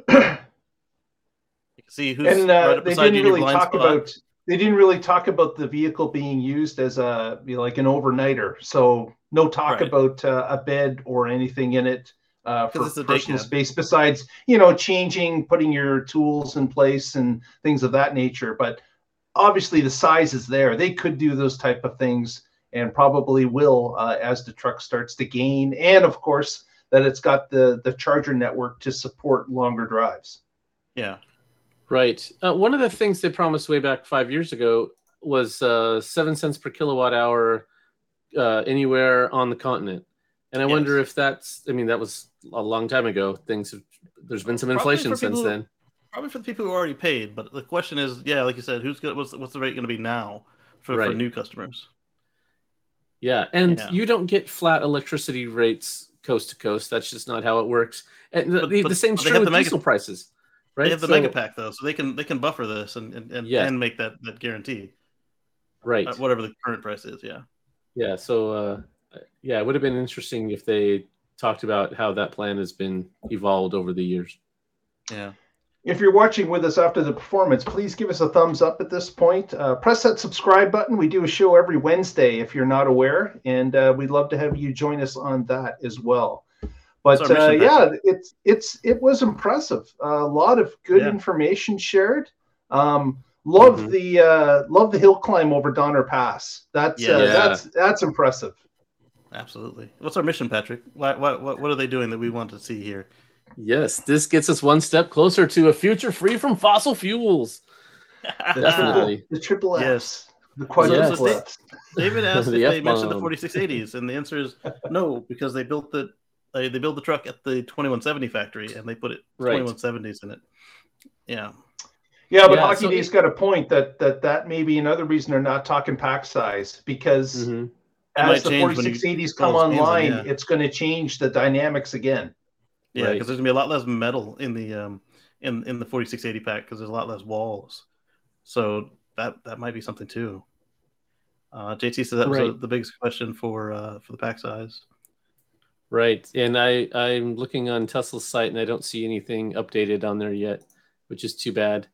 you can see who's and uh, right they didn't really talk spot. about they didn't really talk about the vehicle being used as a you know, like an overnighter. So no talk right. about uh, a bed or anything in it. uh, for it's a personal space. Besides, you know, changing, putting your tools in place and things of that nature. But obviously, the size is there. They could do those type of things, and probably will uh, as the truck starts to gain. And of course, that it's got the the charger network to support longer drives. Yeah. Right. Uh, one of the things they promised way back five years ago was uh, seven cents per kilowatt hour uh, anywhere on the continent. And I Yes. wonder if that's, I mean, that was a long time ago. Things have, there's been some inflation since people- then. Probably for the people who already paid, but the question is, yeah, like you said, who's good? What's what's the rate going to be now for, for new customers? Yeah. And Yeah. you don't get flat electricity rates coast to coast. That's just not how it works. And the, But- the, but- the same true with mega- diesel prices. Right. They have the So- mega pack though, so they can they can buffer this and and, and, Yeah. and make that that guarantee, Right. uh, whatever the current price is. Yeah. Yeah. So, uh, yeah, it would have been interesting if they talked about how that plan has been evolved over the years. Yeah. If you're watching with us after the performance, please give us a thumbs up at this point. Uh, press that subscribe button. We do a show every Wednesday if you're not aware, and uh, we'd love to have you join us on that as well. But uh, yeah, it's it's it was impressive. a lot of good Yeah. information shared. Um, love Mhm. the uh, love the hill climb over Donner Pass. That's Yeah. uh, that's that's impressive. Absolutely. What's our mission, Patrick? What what what are they doing that we want to see here? Yes, this gets us one step closer to a future free from fossil fuels. Definitely. The triple Fs, Yes. the quadruple Yes. Fs. David *laughs* asked The if they mentioned the 4680s, and the answer is no, because they built the they, they built the truck at the 2170 factory, and they put it Right. 2170s in it. Yeah. Yeah, but Yeah, Hockey so Day's it- got a point that that that may be another reason they're not talking pack size because Mhm. as the change when you 4680s come those fans online, yeah. it's going to change the dynamics again. Yeah, Right. because there's gonna be a lot less metal in the um in in the 4680 pack because there's a lot less walls. So that that might be something too. Uh, JT says that was uh Right. the biggest question for uh, for the pack size. Right. And I, I'm looking on Tesla's site and I don't see anything updated on there yet, which is too bad.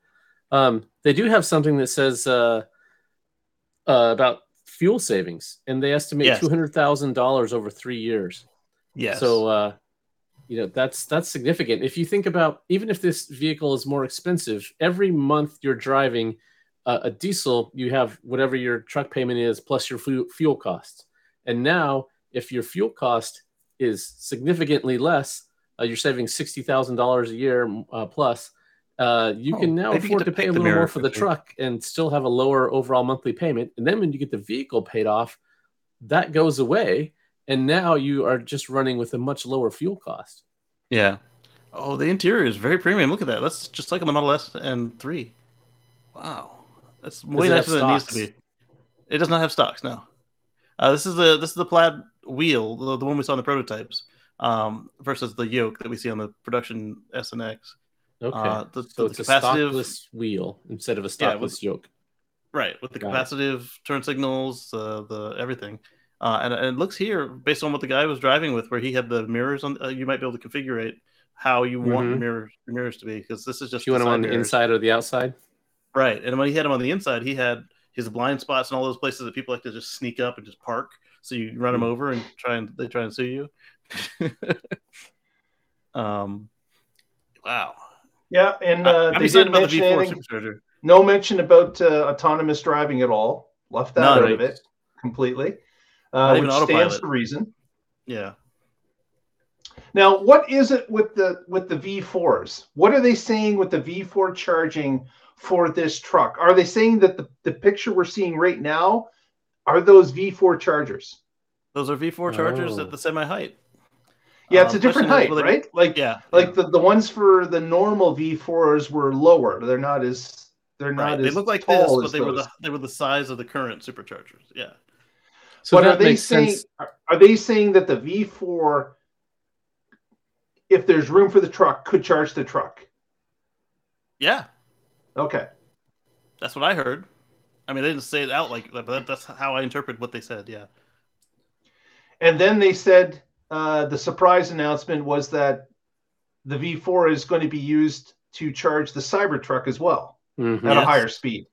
Um, they do have something that says uh, uh, about fuel savings, and they estimate Yes. two hundred thousand dollars over three years. Yes. So, uh, you know, that's that's significant. If you think about even if this vehicle is more expensive, every month you're driving uh, a diesel, you have whatever your truck payment is plus your fuel, fuel costs. And now, if your fuel cost is significantly less, uh, you're saving sixty thousand dollars a year uh, plus. Uh, you Oh, can now afford to to pay a little more for the truck and still have a lower overall monthly payment. And then when you get the vehicle paid off, that goes away, and now you are just running with a much lower fuel cost. yeah. Oh, the interior is very premium. Look at that. That's just like on the Model S and three. Wow, that's way it nicer than it needs to be. It does not have stocks. No. Uh, this is the this is the plaid wheel, the, the one we saw in the prototypes, um, versus the yoke that we see on the production S and X. Okay. Uh, the, so the it's a capacitive, stockless wheel instead of a Yeah, stockless with- yoke. right? With the Got it. capacitive turn signals, uh, the everything, uh, and, and it looks here based on what the guy was driving with, where he had the mirrors on. Uh, you might be able to configure it how you want your Mhm. mirrors your mirrors to be, because this is just you want them side on the inside or the outside? right? And when he had him on the inside, he had his blind spots and all those places that people like to just sneak up and just park. So you run them Hmm. over and try and they try and sue you. *laughs* um, wow. Yeah, and uh, I'm they excited didn't about the mention V4 anything, supercharger. no mention about uh, autonomous driving at all. Left that None. out of it completely, Not uh, even which stands autopilot. to reason. Yeah. Now, what is it with the with the V4s? What are they saying with the V4 charging for this truck? Are they saying that the, the picture we're seeing right now are those V4 chargers? Those are V4 chargers Oh. at the semi height. Yeah, it's Uh, a different height, will they- right? Like Yeah. like the, the ones for the normal V4s were lower. They're not as they're not right. as They look like tall this, but they were the they were the size of the current superchargers. Yeah. So but are they makes saying sense. are, are they saying that the V4 if there's room for the truck could charge the truck? Yeah. Okay. That's what I heard. I mean, they didn't say it out like that, but that's how I interpret what they said. Yeah. And then they said uh, the surprise announcement was that the V4 is going to be used to charge the Cybertruck as well Mhm. at a higher speed.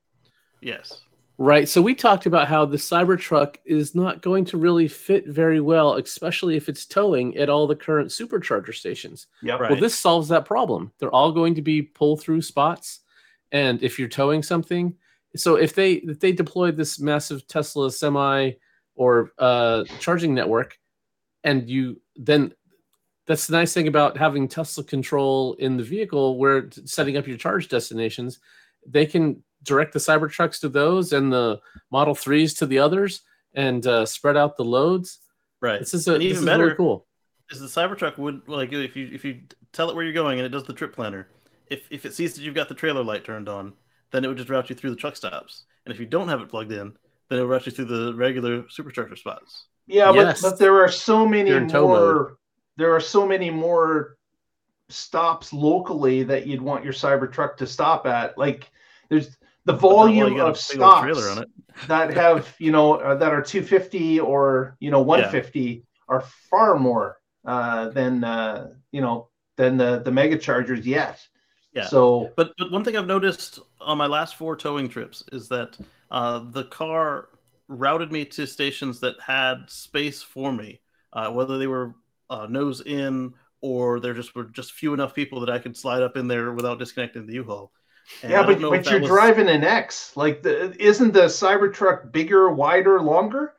Yes. Right. So we talked about how the Cybertruck is not going to really fit very well, especially if it's towing at all the current supercharger stations. Yeah. Right. Well, this solves that problem. They're all going to be pull through spots, and if you're towing something, so if they if they deployed this massive Tesla semi or uh, charging network, and you then that's the nice thing about having Tesla control in the vehicle, where setting up your charge destinations, they can direct the Cybertrucks to those and the Model Threes to the others, and uh, spread out the loads. Right. This is a And this even is better- really cool. is the Cybertruck would like if you if you tell it where you're going and it does the trip planner. If if it sees that you've got the trailer light turned on, then it would just route you through the truck stops. And if you don't have it plugged in, then it will route you through the regular supercharger spots. Yeah, Yes. but but there are so many You're in tow mode. more. There are so many more stops locally that you'd want your Cybertruck to stop at. Like there's the But not while you volume of big old stops trailer on it. that have *laughs* you know uh, that are 250 or you know 150 are far more uh, than uh, you know than the the mega chargers yet. Yeah. So But but one thing I've noticed on my last four towing trips is that uh, the car routed me to stations that had space for me, uh, whether they were uh, nose in or there just were just few enough people that I could slide up in there without disconnecting the U-Haul. And yeah, but but you're was- driving an X. Like the isn't the Cybertruck bigger, wider, longer?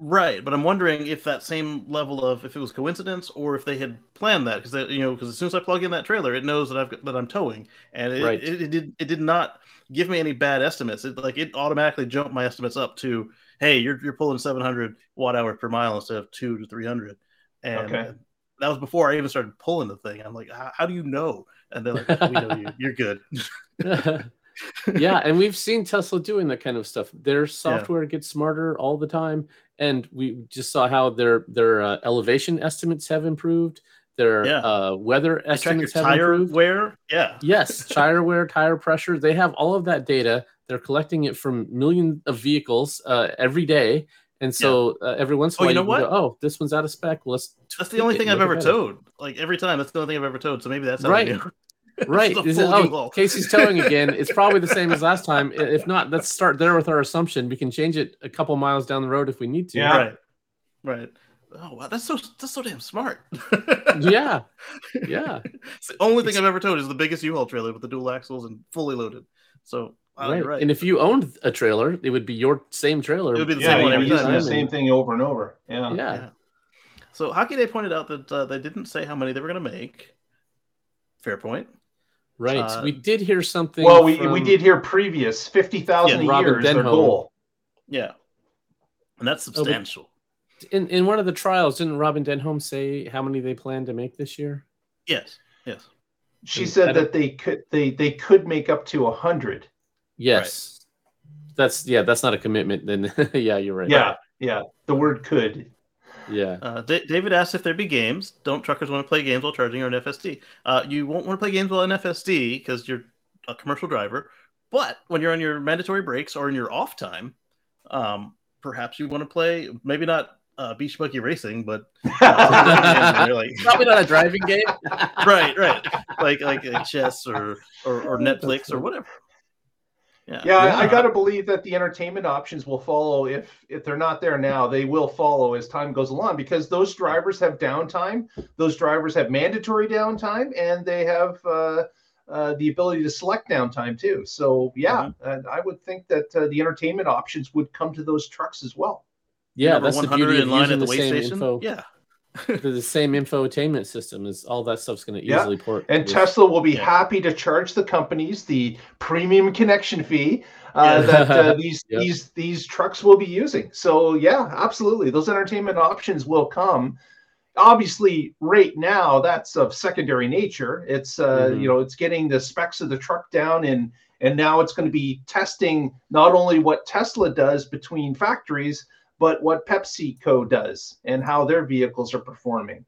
Right, but I'm wondering if that same level of if it was coincidence or if they had planned that because you know because as soon as I plug in that trailer, it knows that I've got, that I'm towing, and it, Right. it, it did it did not give me any bad estimates. It like it automatically jumped my estimates up to hey, you're you're pulling 700 watt hours per mile instead of two to 300, and Okay. that was before I even started pulling the thing. I'm like, how, how do you know? And they're like, we know you, you're good. *laughs* *laughs* yeah, and we've seen Tesla doing that kind of stuff. Their software gets smarter all the time, and we just saw how their their uh, elevation estimates have improved. Their Yeah. uh, weather They estimates have tire improved. wear, yeah, Yes, *laughs* tire wear, tire pressure. They have all of that data. They're collecting it from millions of vehicles uh, every day, and so uh, every once in Oh, a while you you, know can what? go, "Oh, this one's out of spec. Well, let's." that's the only it thing I've ever towed. Like every time, that's the only thing I've ever towed. So maybe that's Right. I *laughs* knew. Right. Is it- oh, Casey's towing *laughs* again. It's probably the same as last time. If not, let's start there with our assumption. We can change it a couple miles down the road if we need to. Yeah. Right. Right. Oh wow, that's so that's so damn smart. *laughs* Yeah. Yeah. It's the only thing I've ever towed is the biggest U-Haul trailer with the dual axles and fully loaded. So wow, right. right. And if you owned a trailer, it would be your same trailer. It would be the Yeah, same one every time. the same thing over and over. Yeah. Yeah. Yeah. So Hockey Day pointed out that uh, they didn't say how many they were going to make. Fair point. Right. Uh, we did hear something. Well, we, we did hear previous fifty thousand Yeah, a Robyn year is their Denholm. goal. Yeah. And that's but- substantial. in in one of the trials. Didn't Robyn Denholm say how many they plan to make this year? yes. Yes. She I said that they could they they could make up to a hundred. Yes. That's yeah. That's not a commitment. Then *laughs* yeah, you're right. Yeah, yeah. The word could. Yeah. Uh, Da- David asked if there'd be games. Don't truckers want to play games while charging or an FSD? Uh, you won't want to play games while an FSD because you're a commercial driver. But when you're on your mandatory breaks or in your off time, um, perhaps you want to play. Maybe not uh, beach buggy racing, but *laughs* *laughs* uh, you're like, Probably not a driving game. *laughs* right, right, like like chess or or, or Netflix or whatever. Yeah, Yeah, I, I got to believe that the entertainment options will follow. If if they're not there now, they will follow as time goes along because those drivers have downtime. Those drivers have mandatory downtime, and they have uh, uh, the ability to select downtime too. So yeah, and I would think that uh, the entertainment options would come to those trucks as well. Yeah, Number that's the 100 beauty in of line using at the the way station. info. Yeah, the, the same infotainment system is all that stuff's going to Yeah, easily port. And Tesla will be happy to charge the companies the premium connection fee uh, that uh, *laughs* these Yep. these these trucks will be using. So yeah, absolutely, those entertainment options will come. Obviously, right now that's of secondary nature. It's uh, Mhm. you know it's getting the specs of the truck down and and now it's going to be testing not only what Tesla does between factories, but what PepsiCo does and how their vehicles are performing.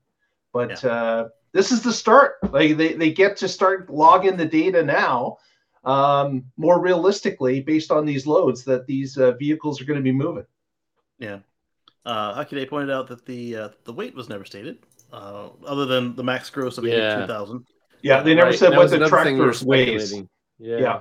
But uh, this is the start. Like they, they get to start logging the data now um, more realistically based on these loads that these uh, vehicles are going to be moving. yeah. Uh, Hockey pointed out that the uh, the weight was never stated, uh, other than the max gross of Yeah. eighty two thousand. Yeah, they never Right, said what the another thing we tractor weighs. Yeah. Yeah.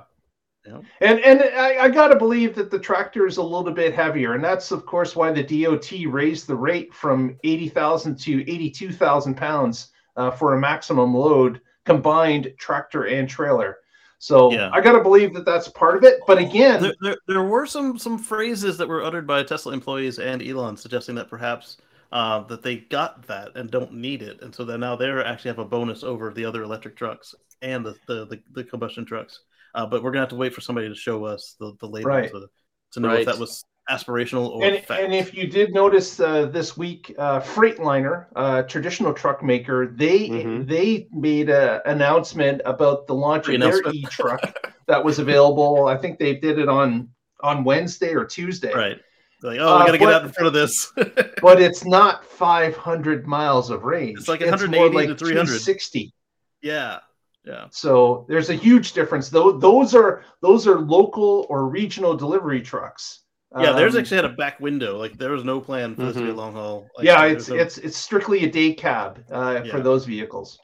Yeah. And and I, I got to believe that the tractor is a little bit heavier, and that's of course why the DOT raised the rate from eighty thousand to eighty-two thousand pounds uh, for a maximum load combined tractor and trailer. So Yeah. I got to believe that that's part of it. But again, There, there, there were some some phrases that were uttered by Tesla employees and Elon suggesting that perhaps uh, that they got that and don't need it, and so that now they actually have a bonus over the other electric trucks and the the, the, the combustion trucks. Uh, but we're gonna have to wait for somebody to show us the the label Right. to, to know Right. if that was aspirational or and, fact. and if you did notice uh, this week, uh, Freightliner, uh, traditional truck maker, they Mhm. they made an announcement about the launch of their e truck that was available. I think they did it on on Wednesday or Tuesday. right. They're like, oh, I uh, gotta get but- out in front of this. *laughs* But it's not 500 miles of range. It's like more 180 like to 300. 260. yeah, yeah. So there's a huge difference. Though those are those are local or regional delivery trucks. Yeah, theirs Um, actually had a back window. Like there was no plan for this to be a Mhm. long haul. Like, yeah, it's no- it's it's strictly a day cab uh, for those vehicles.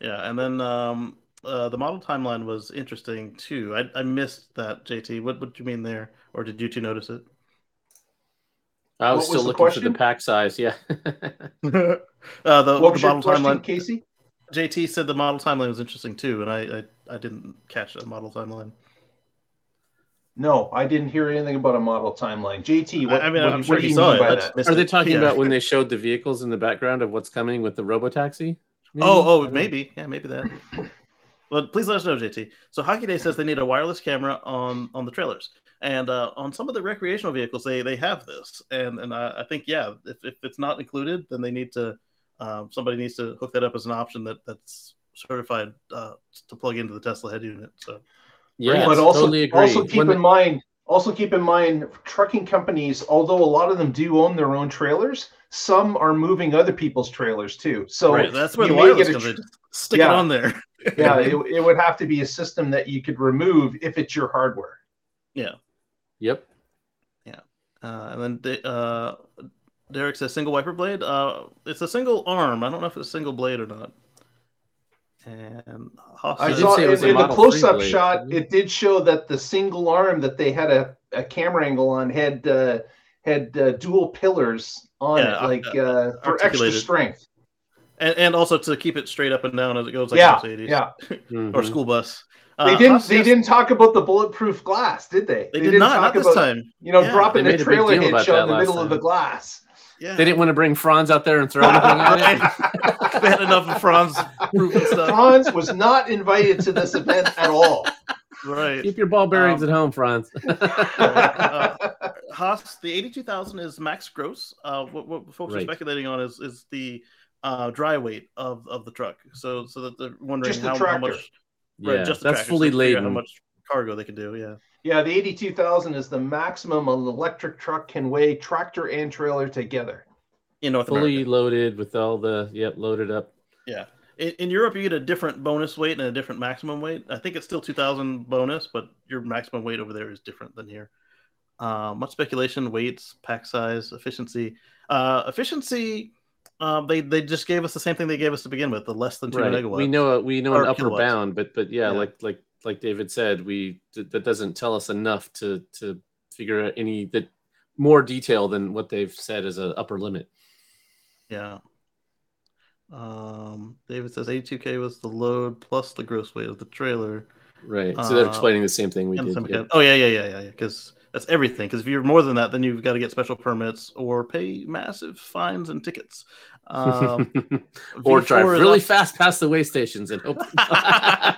Yeah, and then um, uh, the model timeline was interesting too. I, I missed that, JT. What what do you mean there, or did you two notice it? I was What still the looking question? for the pack size. Yeah. *laughs* *laughs* uh, the, What was the your model question, timeline. Casey? JT said the model timeline was interesting too, and I I, I didn't catch a model timeline. No, I didn't hear anything about a model timeline. JT, what, I, I mean, what, I'm what sure do he you saw mean it. by I that? Are they talking Yeah. about when they showed the vehicles in the background of what's coming with the robotaxi? maybe? Oh, oh, maybe, yeah, maybe that. But please let us know, JT. So Hockey Day says they need a wireless camera on on the trailers, and uh, on some of the recreational vehicles, they they have this, and and I, I think yeah, if, if it's not included, then they need to um, somebody needs to hook that up as an option that that's certified uh, to plug into the Tesla head unit. So Yeah, but also, totally agree. also keep When- in mind, also keep in mind, trucking companies, although a lot of them do own their own trailers, some are moving other people's trailers too. So right, that's where you the may wireless get a comes tr- in. Just Stick it on there. yeah, *laughs* it, it would have to be a system that you could remove if it's your hardware. Yeah. Yep. Yeah. Uh, and then De- uh, Derek says single wiper blade. Uh, it's a single arm. I don't know if it's a single blade or not. And Haas I did says- saw say it in, a in the close-up shot. it? It did show that the single arm that they had a, a camera angle on had uh, had uh, dual pillars on Yeah, it, like uh, uh, for extra strength. and, and also to keep it straight up and down as it goes like yeah, Mercedes yeah. Mhm. *laughs* or school bus. They Uh, didn't. Haas They says- didn't talk about the bulletproof glass, did they? They, They did didn't not. talk Not this about, time. You know, Yeah, dropping they the made a trailer hitch about out that in the last middle of the glass. Yeah, They didn't want to bring Franz out there and throw anything at it. Right. *laughs* they had enough of Franz proven stuff. Franz was not invited to this event at all. Right. Keep your ball bearings Um, at home, Franz. *laughs* uh, Haas, the eighty-two thousand is max gross. Uh, what, what folks are speculating on is is the uh, dry weight of, of the truck. So so that they're wondering Just the how, how tractor. much. yeah, just the that's tractor, fully so laden. How much cargo they can do? Yeah. Yeah, the eighty-two thousand is the maximum an electric truck can weigh tractor and trailer together. In North fully America. loaded with all the yep loaded up. Yeah. In, in Europe, you get a different bonus weight and a different maximum weight. I think it's still 2,000 bonus, but your maximum weight over there is different than here. Uh, much speculation, weights, pack size, efficiency. Uh, efficiency, um, they they just gave us the same thing they gave us to begin with, the less than two Right. megawatts. We know we know Or an upper kilowatts. bound, but but yeah, Yeah. like like like David said, we that doesn't tell us enough to to figure out any that more detail than what they've said as an upper limit. Yeah. Um, David says 82k was the load plus the gross weight of the trailer. Right. So they're Uh, explaining the same thing we did. yeah. Oh yeah, yeah, yeah, yeah. Because that's everything. Because if you're more than that, then you've got to get special permits or pay massive fines and tickets. Um, *laughs* or drive really up- fast past the way stations and hope. *laughs*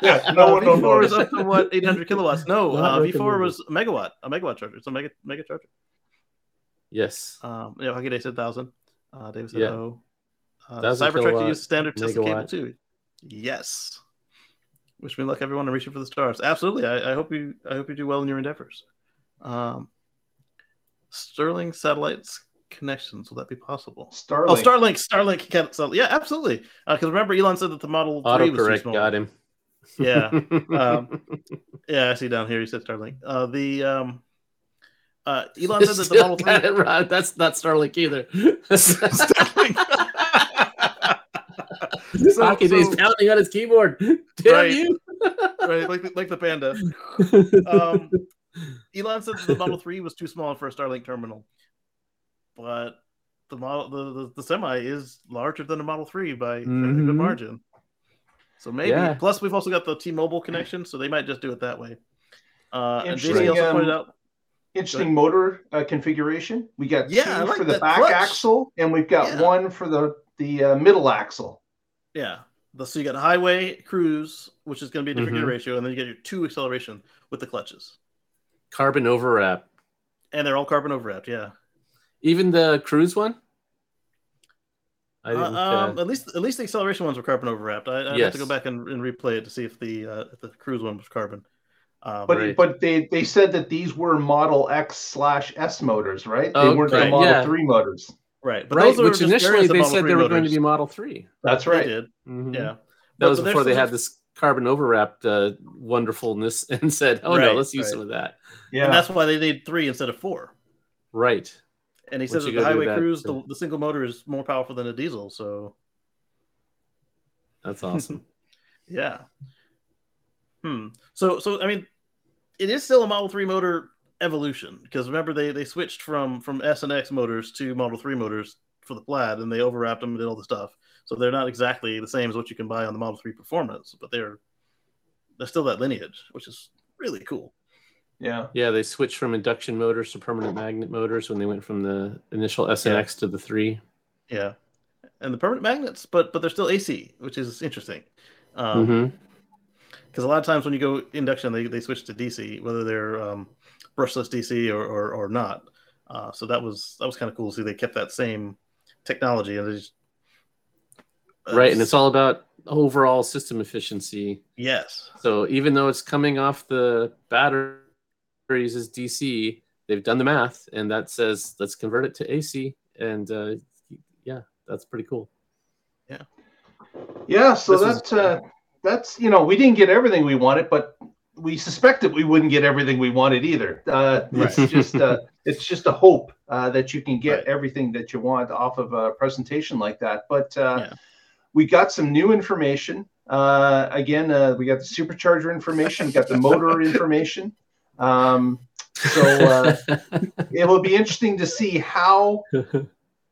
Yeah, *laughs* no Uh, one will V4 is notice. up to what 800 kilowatts. No, Not uh, V4 was a megawatt, a megawatt charger. It's a mega mega charger. yes. Um, yeah, Hockey Day said thousand. Uh, David said Yeah. oh. Uh, 1,000 Cybertruck kilowatt, used standard Tesla cable too. Yes. Wish me luck, everyone, and reaching for the stars. Absolutely. I, I hope you. I hope you do well in your endeavors. Um, Sterling satellites connections. Will that be possible? Starlink. Oh, Starlink. Starlink. Can, so, yeah, absolutely. Because remember, Elon said that the Model Three was too Autocorrect small. got him. Yeah. Um, *laughs* Yeah, I see down here. He said Starlink. Uh, the um, uh, Elon said that the Still *laughs* Model got 3 it right. That's not Starlink either. Starlink. *laughs* So- Hockey Day's so- pounding on his keyboard. Damn Right. you! right, like the, like the panda. Um, Elon said the Model Three was too small for a Starlink terminal, but the model the, the, the semi is larger than the Model Three by a Mhm. good margin. So maybe. Yeah. Plus, we've also got the T-Mobile connection, so they might just do it that way. Uh, and Interesting, JC also um, pointed out, Interesting motor uh, configuration. We got Yeah, two like for the back clutch. axle, and we've got Yeah. one for the the uh, middle axle. yeah. The, so you got highway, cruise, which is going to be a different Mhm. gear ratio, and then you get your two acceleration with the clutches, Carbon overwrap. and they're all carbon overwrapped. Yeah. Even the cruise one. I Uh, didn't. um, uh, at least at least the acceleration ones were carbon overwrapped. I, I'd have to go back and, and replay it to see if the uh, if the cruise one was carbon. Um, But Right. but they they said that these were Model X slash S motors, right? They weren't the Model yeah. Three motors. right, but right, those which initially they said they were going to be Model Three. That's They right. did, Mhm. yeah. That But- was but before they had this carbon overwrapped uh, wonderfulness *laughs* and said, "Oh no, let's use right. some of that." Yeah. And that's why they need three instead of four. Right. And he Once says that the highway that, cruise, the, the single motor is more powerful than a diesel. So That's *laughs* awesome. yeah. Hmm. So so I mean, it is still a Model Three motor evolution because remember they they switched from from S and X motors to Model Three motors for the Plaid and they overwrapped them and did all the stuff. So they're not exactly the same as what you can buy on the Model Three Performance, but they're they're still that lineage, which is really cool. Yeah. yeah, they switched from induction motors to permanent magnet motors when they went from the initial SNX to the three. Yeah, and the permanent magnets, but but they're still AC, which is interesting. Um, Mhm. because a lot of times when you go induction, they, they switch to DC, whether they're um, brushless DC or, or, or not. Uh, so that was that was kind of cool to see they kept that same technology and they just Right, and it's all about overall system efficiency. yes, So even though it's coming off the batteries as DC, they've done the math, and that says let's convert it to AC, and uh, yeah, that's pretty cool. Yeah, Yeah. so This is- that uh, that's you know we didn't get everything we wanted, but we suspected we wouldn't get everything we wanted either. Uh, it's just uh, *laughs* it's just a hope uh, that you can get Right. everything that you want off of a presentation like that. But uh, Yeah. we got some new information. Uh, again, uh, we got the supercharger information, we got the motor *laughs* information. Um, so uh, it will be interesting to see how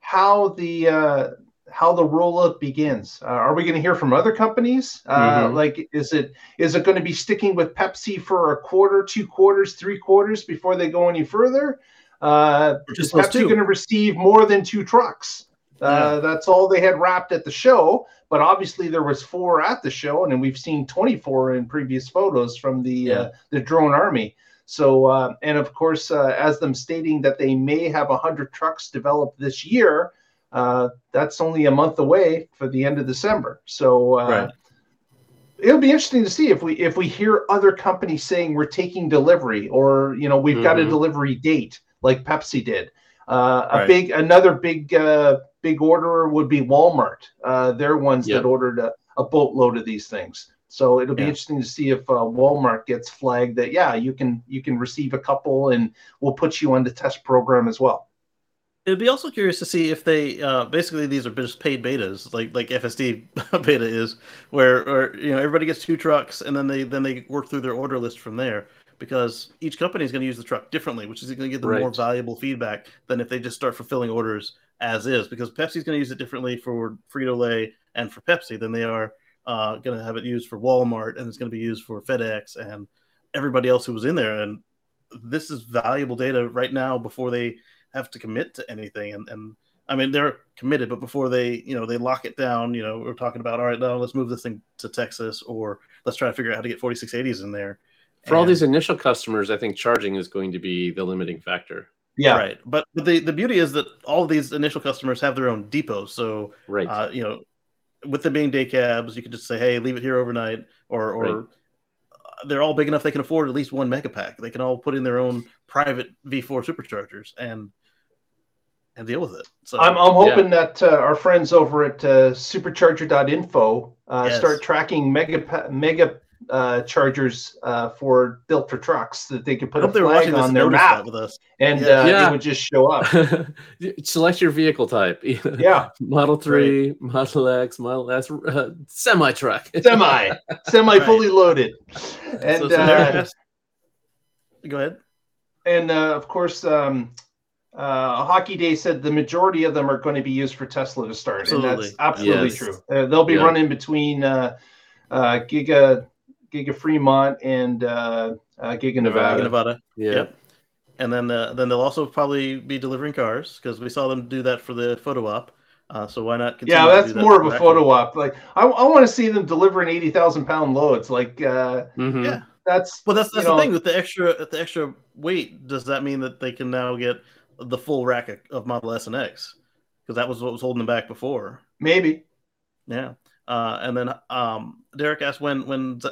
how the uh, how the rollout begins. Uh, are we going to hear from other companies? Uh, Mhm. Like, is it is it going to be sticking with Pepsi for a quarter, two quarters, three quarters before they go any further? Uh, is Pepsi going to receive more than two trucks? Uh, That's all they had wrapped at the show, but obviously there was four at the show, and then we've seen 24 in previous photos from the uh, the drone army. So, uh, and of course, uh, as them stating that they may have 100 trucks developed this year, uh, that's only a month away for the end of December. So, uh, Right. it'll be interesting to see if we if we hear other companies saying we're taking delivery or you know we've got a Mhm. delivery date like Pepsi did. Uh, a Right. big another big uh, big orderer would be Walmart. Uh, they're ones Yep. that ordered a, a boatload of these things. So it'll be Yeah. interesting to see if uh, Walmart gets flagged that yeah you can you can receive a couple and we'll put you on the test program as well. It'd be also curious to see if they uh, basically these are just paid betas, like like FSD *laughs* beta is, where or you know everybody gets two trucks and then they then they work through their order list from there because each company is going to use the truck differently, which is going to give them more valuable feedback than if they just start fulfilling orders as is. Because Pepsi's going to use it differently for Frito Lay and for Pepsi than they are uh, going to have it used for Walmart and it's going to be used for FedEx and everybody else who was in there. And this is valuable data right now before they have to commit to anything and, and I mean they're committed, but before they you know they lock it down, you know we're talking about all right now let's move this thing to Texas or let's try to figure out how to get 4680s in there. For all these initial customers, I think charging is going to be the limiting factor. Yeah, right, but, but the the beauty is that all of these initial customers have their own depots, so Right. uh, you know with them being day cabs, you can just say hey leave it here overnight or or Right. uh, they're all big enough they can afford at least one megapack. They can all put in their own private V4 superchargers and and deal with it. So I'm, I'm hoping that uh, our friends over at uh, supercharger.info uh, Yes. start tracking mega mega uh, chargers uh, for built for trucks that they could put a hope flag on their notice map with us. and Yeah. uh, Yeah. it would just show up. *laughs* Select your vehicle type. *laughs* Yeah, Model 3, Model X, Model S, uh, semi truck. *laughs* semi, semi Right. fully loaded, and so Derek uh, Go ahead. and uh, of course, um, uh, Hockey Day said the majority of them are going to be used for Tesla to start, and that's Absolutely. absolutely Yes. true. Uh, they'll be Yeah. running between uh, uh, Giga Giga Fremont and uh, uh, Giga Nevada. Nevada. Yeah. Yep. And then uh, then they'll also probably be delivering cars because we saw them do that for the photo op. Uh, so why not? continue Yeah, to that's do that more of a photo op. Like I, I want to see them delivering eighty thousand pound loads. Like uh, Mhm. Yeah. that's Well, that's you that's know- the thing with the extra the extra weight. Does that mean that they can now get the full rack of- of Model S and X? Because that was what was holding them back before. maybe. Yeah. Uh, and then um, Derek asked when when Z-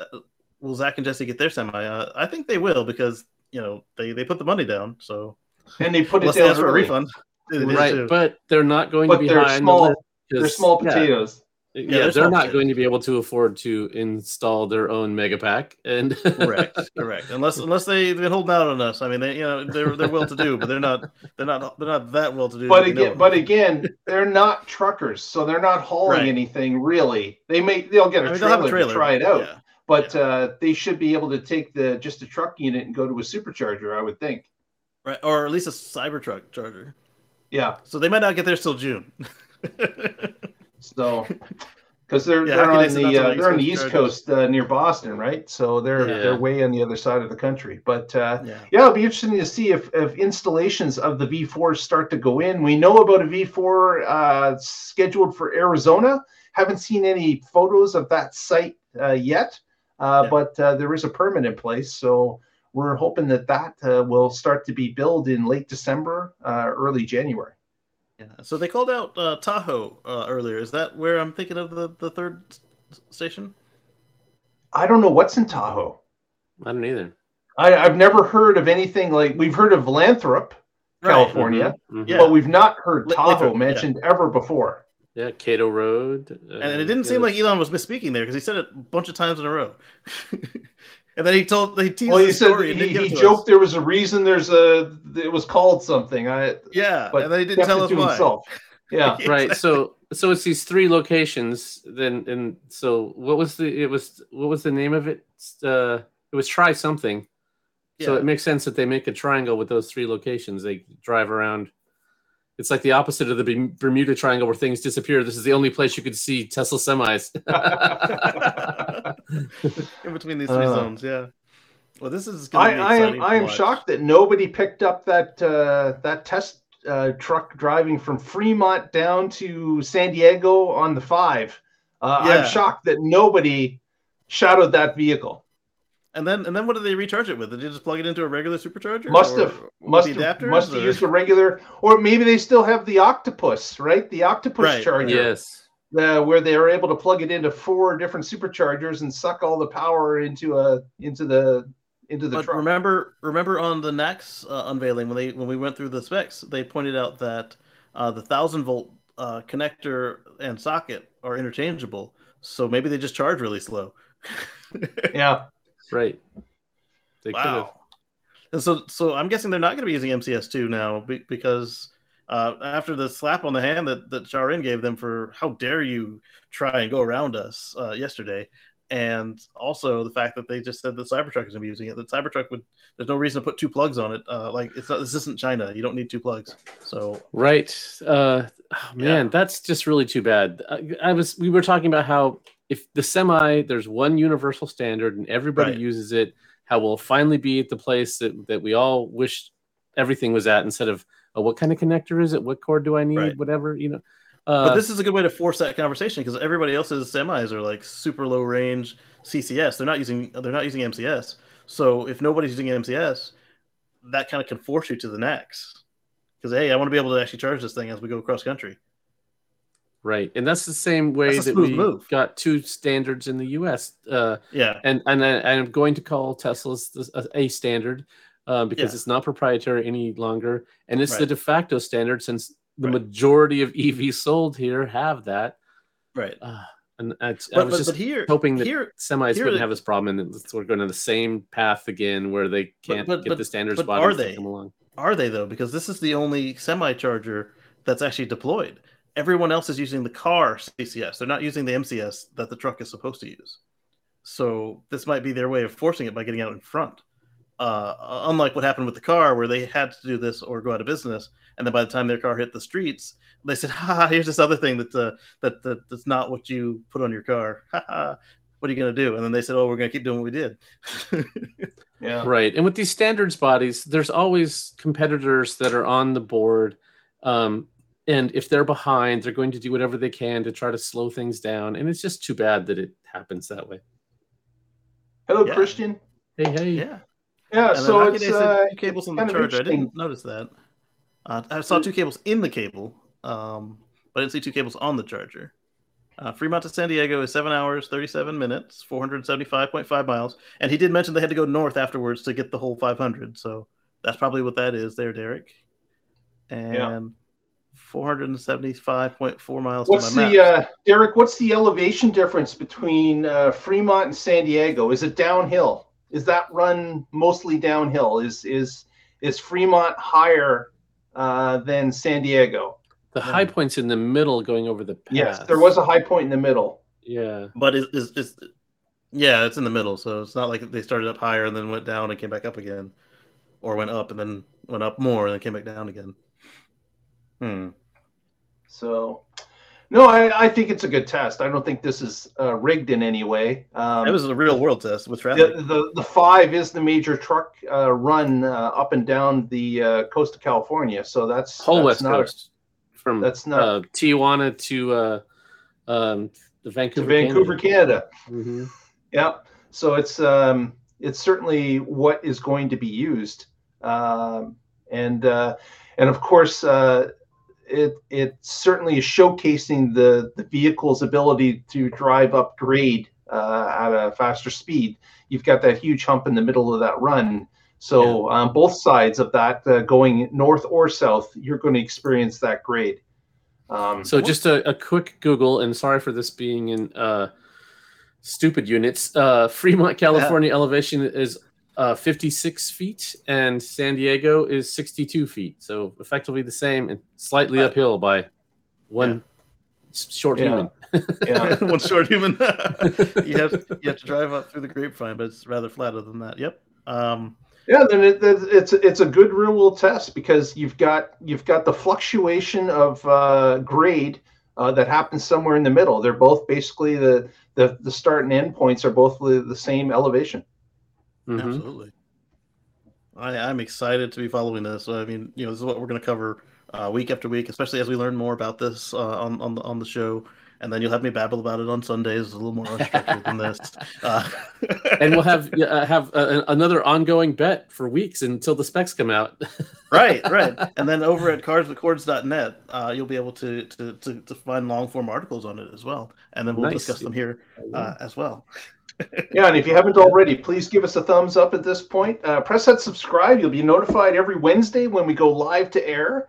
will Zach and Jesse get their semi? Uh, I think they will because you know they they put the money down. So And they put it unless they down for a refund, Right, but they're not going But to be they're high small- the They're small yeah, potatoes. Yeah, they're they're, not going to be able to afford to install their own Megapack. And correct, *laughs* correct. Unless unless they've been holding out on us. I mean, they you know they're they're well to do, but they're not they're not they're not that well to do. But that we know again, but again, they're not truckers, so they're not hauling Right. anything really. They may they'll get a, I mean, trailer, a trailer to try it out, Yeah. but uh, they should be able to take the just a truck unit and go to a supercharger. I would think. right, or at least a Cybertruck charger. Yeah. So they might not get there till June. *laughs* So, *laughs* because they're Yeah, they're on Days is not the uh, like they're on the East East Coast Coast uh, near Boston, right? So they're Yeah. they're way on the other side of the country. But uh, yeah. yeah, it'll be interesting to see if, if installations of the V4 start to go in. We know about a V4 uh, scheduled for Arizona. Haven't seen any photos of that site uh, yet, uh, Yeah. but uh, there is a permit in place. So we're hoping that that uh, will start to be built in late December, uh, early January. Yeah. So they called out uh, Tahoe uh, earlier. Is that where I'm thinking of the, the third s- station? I don't know what's in Tahoe. I don't either. I, I've never heard of anything like we've heard of Lathrop, California, Mhm. Yeah. but we've not heard La- Tahoe Lathrop, yeah. mentioned ever before. Yeah, Kato Road. uh, And it didn't yeah, seem like Elon was misspeaking there because he said it a bunch of times in a row. *laughs* and then he told they teased Well, he the said story he, he joked us. there was a reason. There's a it was called something. I Yeah, but and then he didn't tell it us to why. himself. *laughs* Yeah, right so so it's these three locations then and so what was the it was what was the name of it uh it was try something so it makes sense that they make a triangle with those three locations they drive around it's like the opposite of the bermuda triangle where things disappear this is the only place you could see tesla semis *laughs* in between these three Uh. zones. Yeah. Well, this is. Gonna I, be I am to I am watch. shocked that nobody picked up that uh, that test uh, truck driving from Fremont down to San Diego on the five. Uh, Yeah. I'm shocked that nobody shadowed that vehicle. And then, and then, what did they recharge it with? Did they just plug it into a regular supercharger? Must have must the have must have or- used a regular, or maybe they still have the octopus, right? The octopus Right, charger. yes uh, where they are able to plug it into four different superchargers and suck all the power into a into the into the But truck. remember, remember on the next uh, unveiling when they when we went through the specs, they pointed out that uh, the thousand volt uh, connector and socket are interchangeable. So maybe they just charge really slow. *laughs* yeah, right they could have Wow. And so, so I'm guessing they're not going to be using MCS2 now because uh, after the slap on the hand that that CharIN gave them for how dare you try and go around us uh, yesterday, and also the fact that they just said that Cybertruck is going to be using it. That Cybertruck would there's no reason to put two plugs on it. Uh, like it's not this isn't China. You don't need two plugs. So Right. Uh, oh, man, that's just really too bad. I, I was we were talking about how if the semi there's one universal standard and everybody Right. uses it, how we'll finally be at the place that, that we all wish everything was at instead of oh, what kind of connector is it? What cord do I need? Right. Whatever, you know. Uh, but this is a good way to force that conversation because everybody else's semis are like super low range CCS. They're not using they're not using MCS. So if nobody's using MCS, that kind of can force you to the next. Because hey, I want to be able to actually charge this thing as we go across country. Right. And that's the same way that we move. got two standards in the US. Uh, Yeah, and and I, I'm going to call Tesla's a, standard uh, because Yeah. it's not proprietary any longer, and it's the de facto standard since the Right. majority of EVs sold here have that. right. Uh, And I, I But, was but, just but here, hoping that here, semis here wouldn't have this problem, and we're going to the same path again, where they can't get the standards but are they? come along. are they though? Because this is the only semi charger that's actually deployed. Everyone else is using the car CCS. They're not using the MCS that the truck is supposed to use. So this might be their way of forcing it by getting out in front. Uh, unlike what happened with the car, where they had to do this or go out of business, and then by the time their car hit the streets, they said, *laughs* "Ha! Here's this other thing that uh, that, that that's not what you put on your car. *laughs* Ha! ha. What are you gonna do?" And then they said, "Oh, we're gonna keep doing what we did." *laughs* Yeah. Right. And with these standards bodies, there's always competitors that are on the board. Um, and if they're behind, they're going to do whatever they can to try to slow things down. And it's just too bad that it happens that way. Hello, yeah. Christian. Hey, hey. Yeah. Yeah. And so it's uh, two cables it's in the charger. I didn't notice that. Uh, I saw two cables in the cable, um, but I didn't see two cables on the charger. Uh, Fremont to San Diego is seven hours, 37 minutes, 475.5 miles. And he did mention they had to go north afterwards to get the whole 500. So that's probably what that is there, Derek. And. Yeah 475.4 miles. What's the uh, Derek? What's the elevation difference between uh, Fremont and San Diego? Is it downhill? Is that run mostly downhill? Is is is Fremont higher uh, than San Diego? The high um, point's in the middle, going over the pass. Yes, there was a high point in the middle. Yeah, but it's, it's, it's yeah, it's in the middle, so it's not like they started up higher and then went down and came back up again, or went up and then went up more and then came back down again. Hmm. So, no, I, I think it's a good test. I don't think this is uh, rigged in any way. Um, It was a real world test with traffic. the, the the five is the major truck uh, run uh, up and down the uh, coast of California. So that's Whole that's West not a- Coast. From that's not- uh, Tijuana to uh, um, the to Vancouver. Vancouver, Canada. hmm Yeah. So it's um, it's certainly what is going to be used, um, and uh, and of course uh, it it certainly is showcasing the the vehicle's ability to drive up grade uh, at a faster speed. You've got that huge hump in the middle of that run. So on both sides of that, uh, going north or south, you're going to experience that grade. Um, So just a, a quick Google, and sorry for this being in uh, stupid units. Uh, *laughs* Fremont, California elevation is uh, 56 feet, and San Diego is 62 feet. So effectively the same, and slightly Uh, uphill by one s- short Yeah. human. yeah. *laughs* *laughs* One short human. you have you have to drive up through the grapevine, but it's rather flatter than that. Yep. Um, Yeah, then it, it- it's it's a good real world test because you've got you've got the fluctuation of uh, grade uh, that happens somewhere in the middle. They're both basically the the, the start and end points are both the, the same elevation. Mhm. Absolutely. I, I'm excited to be following this. I mean, you know, this is what we're going to cover uh, week after week, especially as we learn more about this uh, on on the on the show. And then you'll have me babble about it on Sundays, a little more unstructured than this. *laughs* Uh, And we'll have uh, have uh, another ongoing bet for weeks until the specs come out. *laughs* right, right. And then over at carswithcords.net, uh, you'll be able to, to to to find long form articles on it as well, and then we'll Nice. discuss them here uh, as well. Yeah, and if you haven't already, please give us a thumbs up at this point. Uh, press that subscribe. You'll be notified every Wednesday when we go live to air,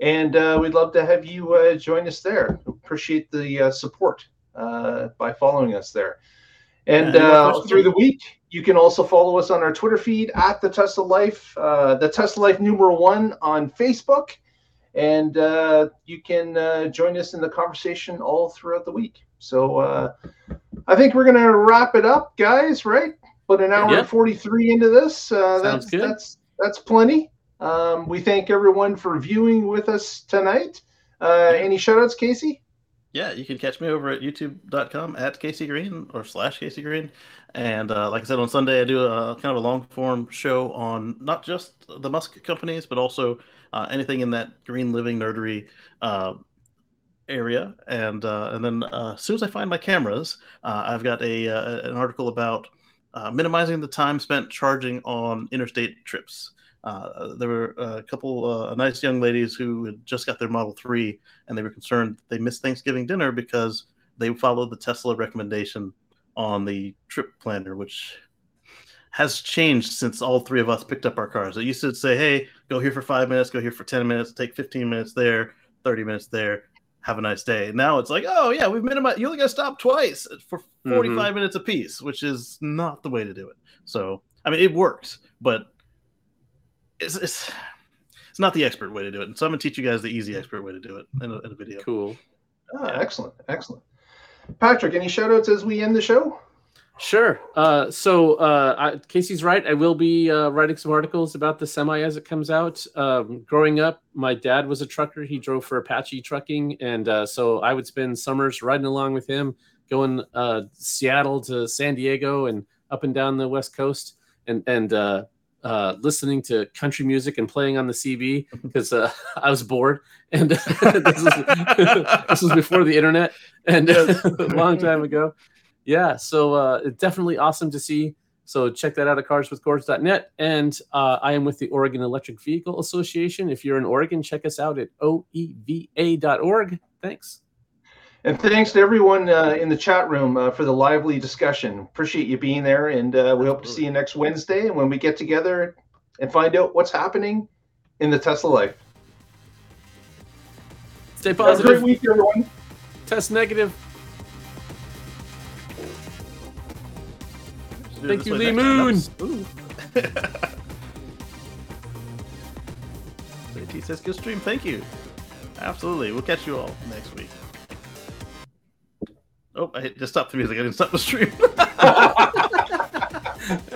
and uh, we'd love to have you uh, join us there. Appreciate the uh, support uh, by following us there. And Yeah, any more uh, through the week, you can also follow us on our Twitter feed at the Tesla Life, uh, the Tesla Life numeral one on Facebook, and uh, you can uh, join us in the conversation all throughout the week. So. Uh, I think we're gonna wrap it up, guys. Right? But an hour Yeah. and forty-three into this, uh, Sounds that's good. that's that's plenty. Um, we thank everyone for viewing with us tonight. Uh, any shoutouts, Casey? Yeah, you can catch me over at youtube.com at Casey Green or slash Casey Green. And uh, like I said, on Sunday, I do a kind of a long form show on not just the Musk companies, but also uh, anything in that green living nerdery uh, area. And uh, and then uh, as soon as I find my cameras, uh, I've got a uh, an article about uh, minimizing the time spent charging on interstate trips. Uh, there were a couple uh, nice young ladies who had just got their Model 3 and they were concerned they missed Thanksgiving dinner because they followed the Tesla recommendation on the trip planner, which has changed since all three of us picked up our cars. It used to say, hey, go here for five minutes, go here for 10 minutes, take 15 minutes there, 30 minutes there. have a nice day. Now it's like, oh yeah, we've minimized. You only got to stop twice for 45 mm-hmm. minutes a piece, which is not the way to do it. So I mean, it works, but it's it's it's not the expert way to do it. And so I'm gonna teach you guys the easy expert way to do it in a, in a video. Cool. Oh, excellent, excellent. Patrick, any shout outs as we end the show? Sure. Uh, so uh, I, Casey's right. I will be uh, writing some articles about the semi as it comes out. Um, growing up, my dad was a trucker. He drove for Apache Trucking, and uh, so I would spend summers riding along with him, going uh, Seattle to San Diego and up and down the West Coast, and and uh, listening to country music and playing on the CB because *laughs* I was bored. And *laughs* this, was, *laughs* this was before the internet and a long time ago yeah, so uh, it's definitely awesome to see. So check that out at carswithcords.net. And uh, I am with the Oregon Electric Vehicle Association. If you're in Oregon, check us out at oeva.org. Thanks. And thanks to everyone uh, in the chat room uh, for the lively discussion. Appreciate you being there. And uh, we hope to see you next Wednesday and when we get together and find out what's happening in the Tesla life. Stay positive. Have a great week, everyone. Test negative. Thank you, Lee Moon. *laughs* T says good stream. Thank you. Absolutely. We'll catch you all next week. Oh, I just stopped the music. I didn't stop the stream. *laughs* *laughs*